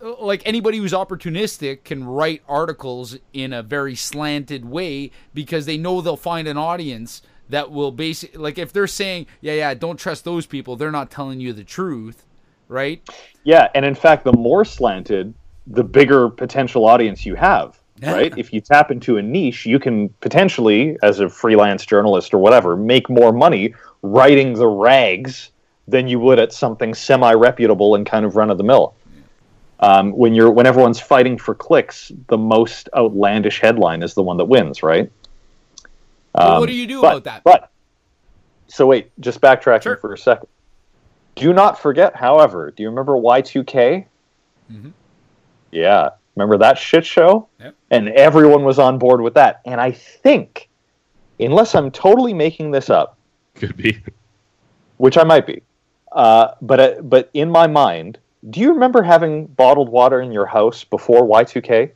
like anybody who's opportunistic can write articles in a very slanted way because they know they'll find an audience that will basically like if they're saying yeah yeah don't trust those people they're not telling you the truth right Yeah, and in fact, the more slanted, the bigger potential audience you have. Right? if you tap into a niche, you can potentially, as a freelance journalist or whatever, make more money writing the rags than you would at something semi reputable and kind of run of the mill. Um, when you're when everyone's fighting for clicks, the most outlandish headline is the one that wins, right? Well, Um, what do you do but- about that? But so wait, just backtracking Sure. for a second. Do not forget, however, do you remember Y2K? Mhm. Yeah, remember that shit show? Yep. And everyone was on board with that. And I think, unless I'm totally making this up, Could be. which I might be, uh, but uh, but in my mind, do you remember having bottled water in your house before Y2K?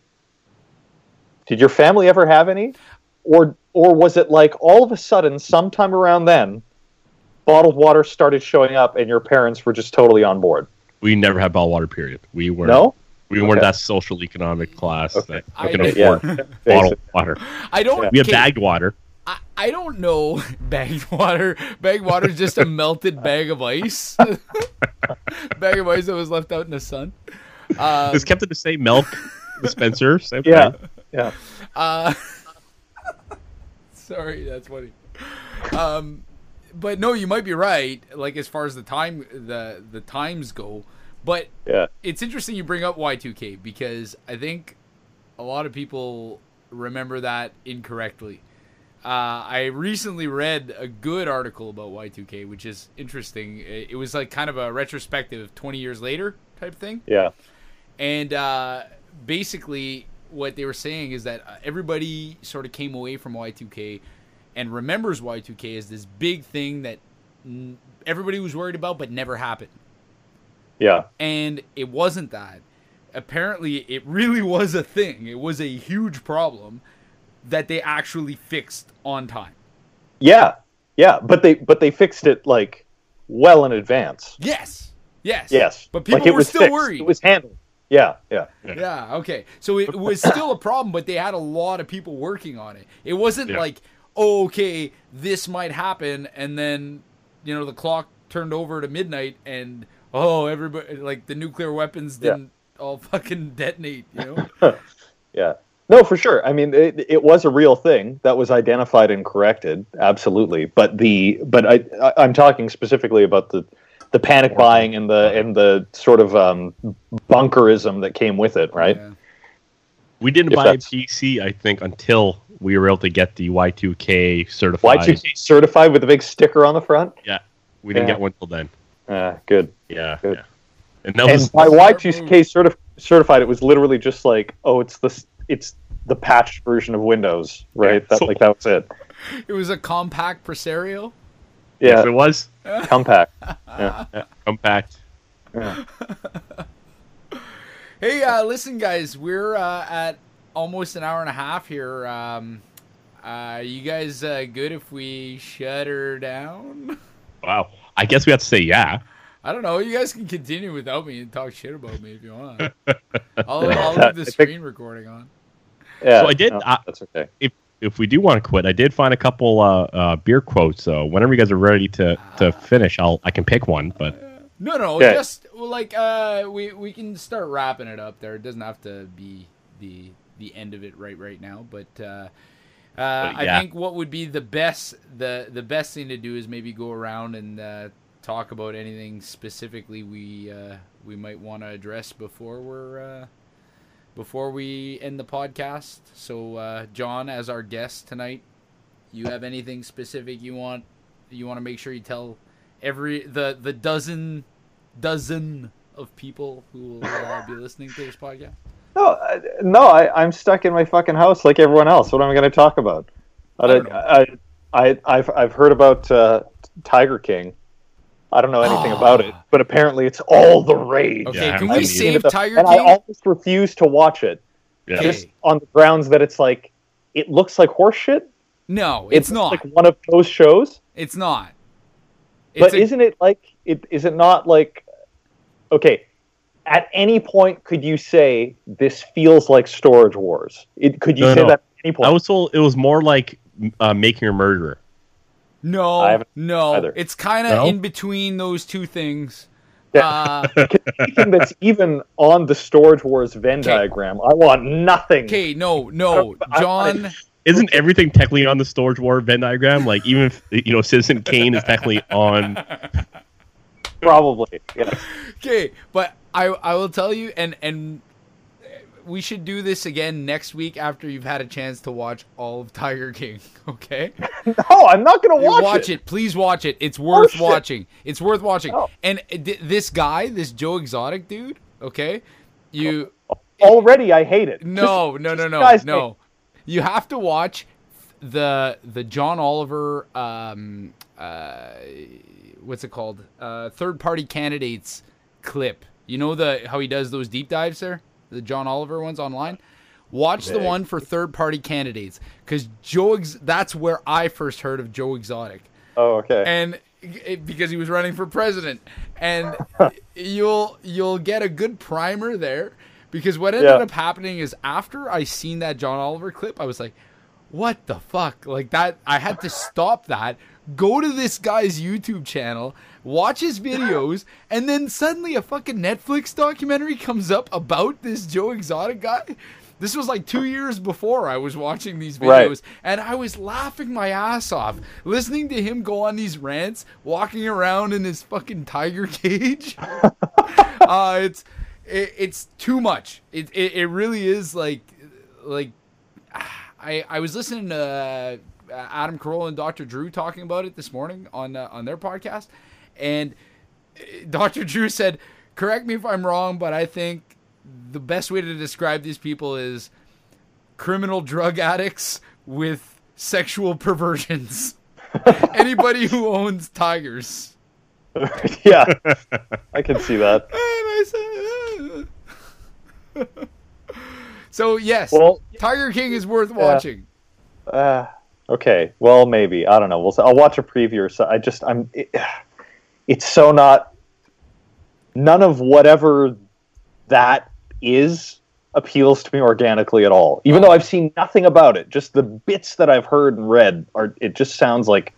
Did your family ever have any, or or was it like all of a sudden, sometime around then, bottled water started showing up, and your parents were just totally on board? We never had bottled water. Period. We were No, We weren't Okay. that social economic class Okay. that can afford yeah, bottled water. I don't. We had bagged water. I, I don't know. Bagged water. Bagged water is just a melted bag of ice. bag of ice that was left out in the sun. Um, It's kept in the same milk dispenser. Same yeah, thing. yeah. Uh, sorry, that's funny. Um, but no, you might be right. Like as far as the time, the the times go, but Yeah. it's interesting you bring up Y2K because I think a lot of people remember that incorrectly. Uh, I recently read a good article about Y2K, which is interesting. It was like kind of a retrospective, 20 years later type thing. Yeah. And uh, basically, what they were saying is that uh, everybody sort of came away from Y2K and remembers Y2K as this big thing that mm, everybody was worried about but never happened. Yeah. And it wasn't that. Apparently, it really was a thing. It was a huge problem that they actually fixed on time. Yeah. Yeah. But they but they fixed it like well in advance. Yes. Yes. Yes. But people like were still fixed. worried. It was handled. Yeah. Yeah. Yeah, okay. So it was still a problem, but they had a lot of people working on it. It wasn't Yeah. like, oh, okay, this might happen, and then, you know, the clock turned over to midnight, and, oh, everybody, like, the nuclear weapons didn't all fucking detonate, you know? Yeah. No, for sure. I mean, it, it was a real thing that was identified and corrected, absolutely. But the but I, I I'm talking specifically about the the panic buying and the and the sort of um, bunkerism that came with it, right? Yeah. We didn't If buy a PC, I think, until we were able to get the Y2K certified. Y2K certified with a big sticker on the front. Yeah, we didn't Yeah. get one till then. Uh, good. Yeah, Good. yeah. And that And was by Y2K certif- certified, it was literally just like, oh, it's the it's the patched version of Windows, right? That like that was it. It was a Compaq Presario. yes, Yeah, it was compact. Yeah. compact. yeah. Hey, uh, listen, guys, we're uh, at almost an hour and a half here. Um, uh, you guys uh, good if we shut her down? Wow. I guess we have to say yeah. I don't know. You guys can continue without me and talk shit about me if you want. I'll, I'll leave I the think- screen recording on. Yeah, So I did- no, I- that's okay. If if we do want to quit, I did find a couple uh, uh, beer quotes. So whenever you guys are ready to, to finish, I'll I can pick one. But No, no, Yeah. just like uh, we we can start wrapping it up there. It doesn't have to be the the end of it right right now, but. Uh, uh, I yeah. think what would be the best the the best thing to do is maybe go around and uh, talk about anything specifically we uh, we might want to address before we're uh, before we end the podcast. So uh, John, as our guest tonight, you have anything specific you want you want to make sure you tell every the the dozen dozen of people who will uh, be listening to this podcast. No, I, no, I, I'm stuck in my fucking house like everyone else. What am I going to talk about? I, I I, I, I've, I've heard about uh, Tiger King. I don't know anything about it, but apparently it's all the rage. Okay, Yeah, can I we mean- save Tiger and I King? almost refuse to watch it yeah, just on the grounds that it's like it looks like horseshit. no, it's, not. like one of those shows. It's not. But a- isn't it like it? Is it not like? Okay, at any point could you say this feels like Storage Wars? It, could you No, say no. that at any point? I was told it was more like uh, making a murderer. No, I haven't no. either. It's kind of No? in between those two things. Yeah. Uh, anything that's even on the Storage Wars Venn Okay. diagram. I want nothing. okay, no, no, I- John. Isn't everything technically on the storage war Venn diagram? Like even if you know Citizen Kane is technically on. Probably. Yes. Okay, but I I will tell you, and and we should do this again next week after you've had a chance to watch all of Tiger King. Okay, No, I'm not gonna watch, it. it. Please watch it. It's worth watching. It's worth watching. Oh. And th- this guy, this Joe Exotic dude. Okay, you Already, I hate it. no Just- no no no no. You have to watch the the John Oliver um uh what's it called uh third party candidates clip. You know the how he does those deep dives there, the John Oliver ones online. Watch the one for third party candidates because Joe. Ex- that's where I first heard of Joe Exotic Oh, okay. and it, because he was running for president and you'll you'll get a good primer there because what ended Yeah. up happening is after I seen that John Oliver clip I was like what the fuck like that I had to stop that go to this guy's YouTube channel watch his videos and then suddenly a fucking Netflix documentary comes up about this Joe Exotic guy this was like two years before I was watching these videos, Right. and I was laughing my ass off listening to him go on these rants, walking around in his fucking tiger cage. uh, it's it, it's too much. It, it it really is like like I I was listening to uh, Adam Carolla and Dr. Drew talking about it this morning on uh, on their podcast, and uh, Dr. Drew said, "Correct me if I'm wrong, but I think the best way to describe these people is criminal drug addicts with sexual perversions. Anybody who owns tigers." yeah, I can see that. Said, "Ah." so yes, Well, Tiger King is worth watching. uh, okay. Well, maybe I don't know. We'll. I'll watch a preview. Or so I just. I'm. It, it's so not. None of whatever that is appeals to me organically at all. Even though I've seen nothing about it, just the bits that I've heard and read are. It just sounds like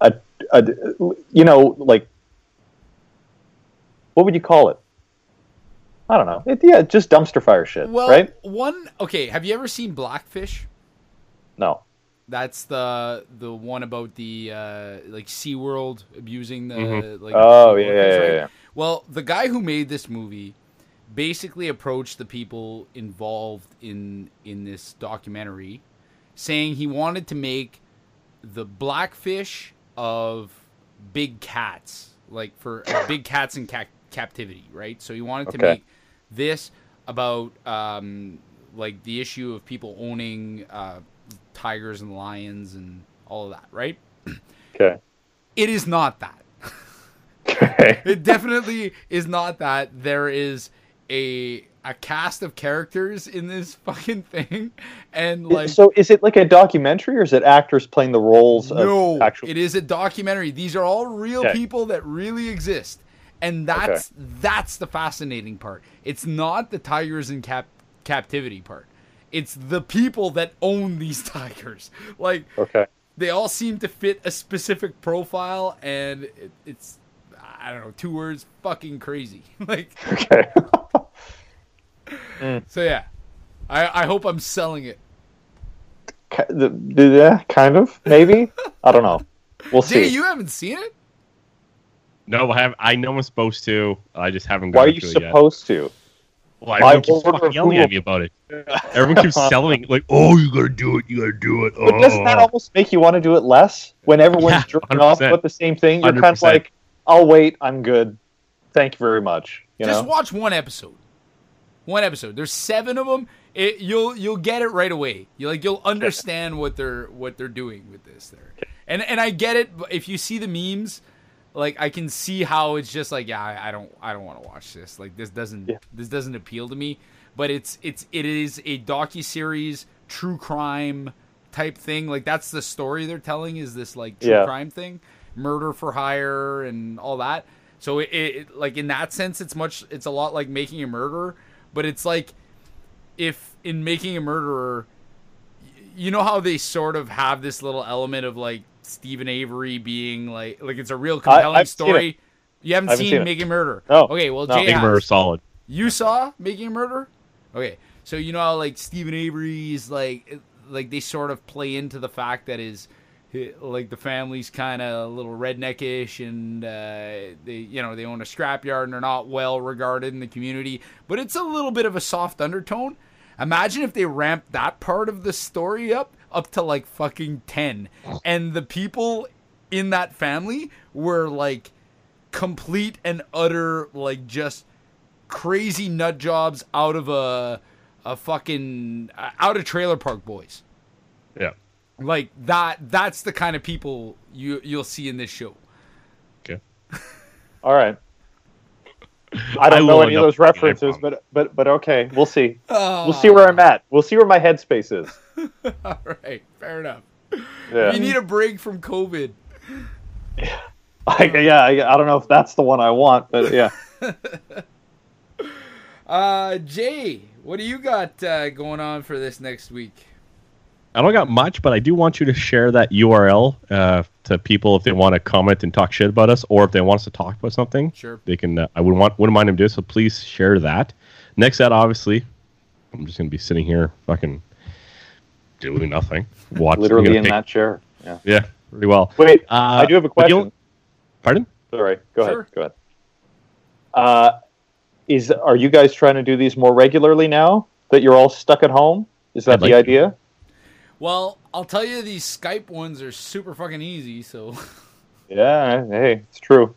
a. a you know, like. What would you call it? I don't know. It, yeah, just dumpster fire shit, Well, right? one okay. Have you ever seen Blackfish? No. That's the the one about the uh, like SeaWorld abusing the Mhm. like. Oh yeah, yeah, yeah, right? yeah. Well, the guy who made this movie basically approached the people involved in in this documentary, saying he wanted to make the blackfish of big cats, like for uh, big cats in ca- captivity, right? So he wanted to make this about um, like the issue of people owning uh, tigers and lions and all of that, right? Okay. It is not that. Okay. It definitely is not that. There is a a cast of characters in this fucking thing, and like so is it like a documentary or is it actors playing the roles no, of actual it is a documentary. These are all real Okay. people that really exist, and that's that's the fascinating part. It's not the tigers in cap captivity part. It's the people that own these tigers. Like Okay. they all seem to fit a specific profile, and it, it's I don't know two words fucking crazy. like Okay. Mm. so yeah, I I hope I'm selling it. Ki- the- the- yeah, kind of, maybe. I don't know. We'll Jay, see. you haven't seen it? No, I have. I know I'm supposed to. I just haven't Why are you to it yet. supposed to? Well, By everyone keeps fucking yelling at me about it. Everyone keeps selling like, "Oh, you gotta do it. You gotta do it." Oh. But doesn't that oh. almost make you want to do it less? When everyone's Yeah, jerking off 100%. about the same thing, you're kind of like, "I'll wait. I'm good. Thank you very much." You Just know. watch one episode. One episode. There's seven of them. It, you'll you'll get it right away. You like you'll understand what they're what they're doing with this there. And and I get it. but If you see the memes, like I can see how it's just like yeah, I, I don't I don't want to watch this. Like this doesn't Yeah. this doesn't appeal to me. But it's it's it is a docu series, true crime type thing. Like that's the story they're telling is this like true Yeah. crime thing, murder for hire and all that. So it, it like in that sense, it's much it's a lot like making a murderer, but it's like if in making a murderer, you know how they sort of have this little element of like Steven Avery being like like it's a real compelling I've seen story. You haven't, I haven't seen, seen. Making a Murder. No. Okay, well No. Jay Big. Murder solid. You saw Making a Murder? Okay. So you know how like Steven Avery's like like they sort of play into the fact that his like the family's kind of a little redneckish and uh, they you know they own a scrapyard and they're not well regarded in the community but it's a little bit of a soft undertone imagine if they ramped that part of the story up up to like fucking 10 and the people in that family were like complete and utter like just crazy nut jobs out of a a fucking uh, out of trailer park boys Yeah. like that that's the kind of people you you'll see in this show Okay. All right. I don't I know any of those up liking it, I references, but but but okay, we'll see. oh, We'll see where I'm at. We'll see where my headspace is. all right fair enough Yeah, you need a break from covid I, yeah. I, I don't know if that's the one I want, but yeah. uh jay what do you got uh, going on for this next week I don't got much, but I do want you to share that URL uh, to people if they want to comment and talk shit about us, or if they want us to talk about something. Sure. They can. Uh, I wouldn't want wouldn't mind them do. So please share that. Next, that obviously, I'm just gonna be sitting here, fucking doing nothing. Watching. Literally in take- that chair. Yeah. Yeah, pretty well. Wait, Uh, I do have a question. Pardon? Sorry, go Sure. ahead. Go ahead. Uh, is are you guys trying to do these more regularly now that you're all stuck at home? Is that I'd the like to. Idea? well i'll tell you these skype ones are super fucking easy so Yeah. Hey, it's true.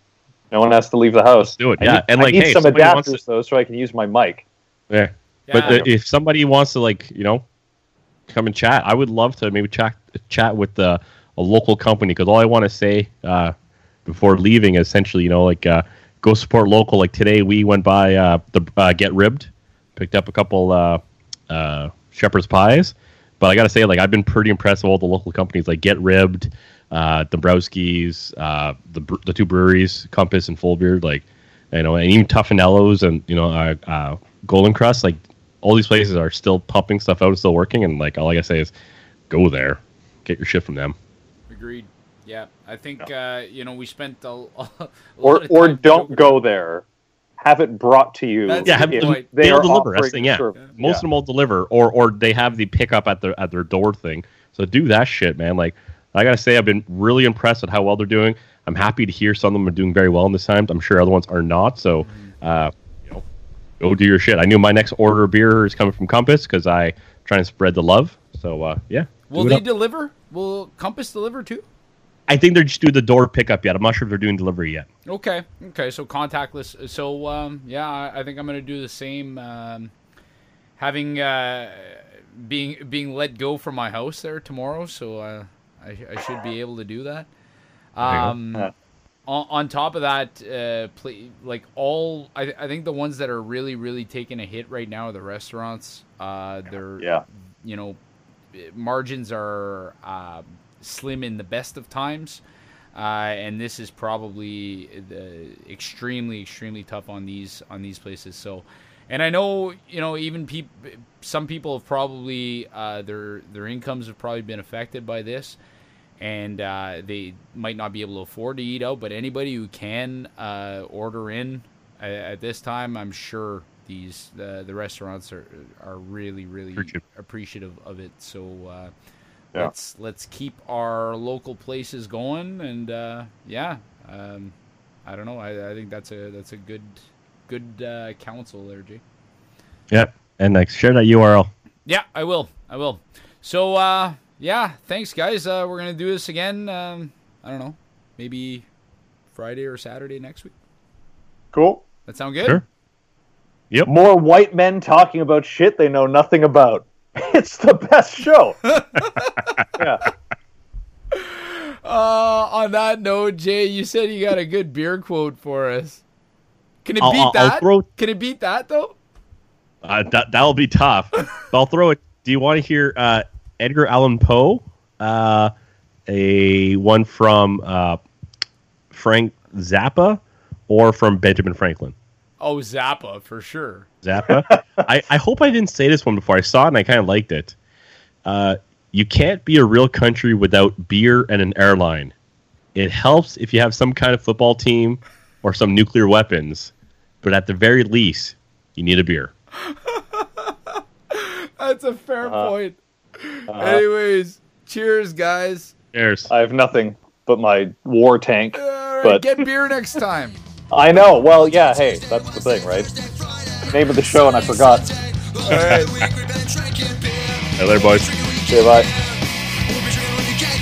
No one has to leave the house. do it, I yeah. need, And, I like, need hey, some somebody wants adapters though, so I can use my mic. Yeah. yeah, But uh, if somebody wants to like, you know, come and chat, I would love to maybe chat chat with uh, a local company because all I want to say uh, before leaving is essentially, you know, like uh, go support local. Like today, we went by uh, the uh, Get Ribbed, picked up a couple uh, uh, shepherd's pies. But I gotta say, like I've been pretty impressed with all the local companies, like Get Ribbed, uh, Dombrowski's, uh, the the two breweries, Compass and Fullbeard, like you know, and even Tuffanello's and you know, uh, uh, Golden Crust, like all these places are still pumping stuff out and still working. And like all I gotta say is, go there, get your shit from them. agreed yeah i think uh you know we spent a, a lot Or of or don't joking- go there. Have it brought to you. That's Yeah, have good point. they they'll are deliver. That's thing, yeah. service. Most Yeah. of them will deliver, or or they have the pickup at their at their door thing. So do that shit, man. Like I gotta say, I've been really impressed with how well they're doing. I'm happy to hear some of them are doing very well in this time. I'm sure other ones are not. So, uh, you know, go do your shit. I knew my next order of beer is coming from Compass because I try and spread the love. So uh, yeah, will they up. deliver will compass deliver too I think they're just doing the door pickup yet. I'm not sure if they're doing delivery yet. Okay. Okay. So contactless. So um, yeah, I, I think I'm gonna do the same. Um, having uh, being being let go from my house there tomorrow, so uh, I, I should be able to do that. Um, Yeah. on, on top of that, uh, play, like all, I, I think the ones that are really really taking a hit right now are the restaurants. Uh, they're Yeah. you know, margins are um, slim in the best of times, uh, and this is probably the extremely extremely tough on these on these places. So, and I know you know even people, some people have probably uh, their their incomes have probably been affected by this. And uh, they might not be able to afford to eat out, but anybody who can uh, order in uh, at this time, I'm sure these uh, the restaurants are are really really appreciative of it. So uh, Yeah. let's let's keep our local places going, and uh, yeah, um, I don't know. I, I think that's a that's a good good uh, counsel there, Jay. Yeah, and like share that URL. Yeah, I will. I will. So uh, yeah, thanks guys. Uh, we're gonna do this again. Um, I don't know, maybe Friday or Saturday next week. Cool. That sound good? Sure. Yep. More white men talking about shit they know nothing about. It's the best show. yeah. Uh, on that note, Jay, you said you got a good beer quote for us. Can it I'll- beat I'll- I'll that? throw- Can it beat that though? Uh, that that'll be tough. but I'll throw it. Do you want to hear uh, Edgar Allan Poe? Uh, a one from uh, Frank Zappa, or from Benjamin Franklin? Oh, Zappa for sure. Zappa. I, I hope I didn't say this one before. I saw it and I kind of liked it. Uh, you can't be a real country without beer and an airline. It helps if you have some kind of football team or some nuclear weapons, but at the very least, you need a beer. That's a fair Uh-huh. point. Anyways, cheers, guys. Cheers. I have nothing but my war tank. All right, But- get beer next time. I know. Well, yeah. Hey, that's the thing, right? Name of the show, and I forgot. All right. Hey there, boys. Okay, bye. We'll be drinking when you get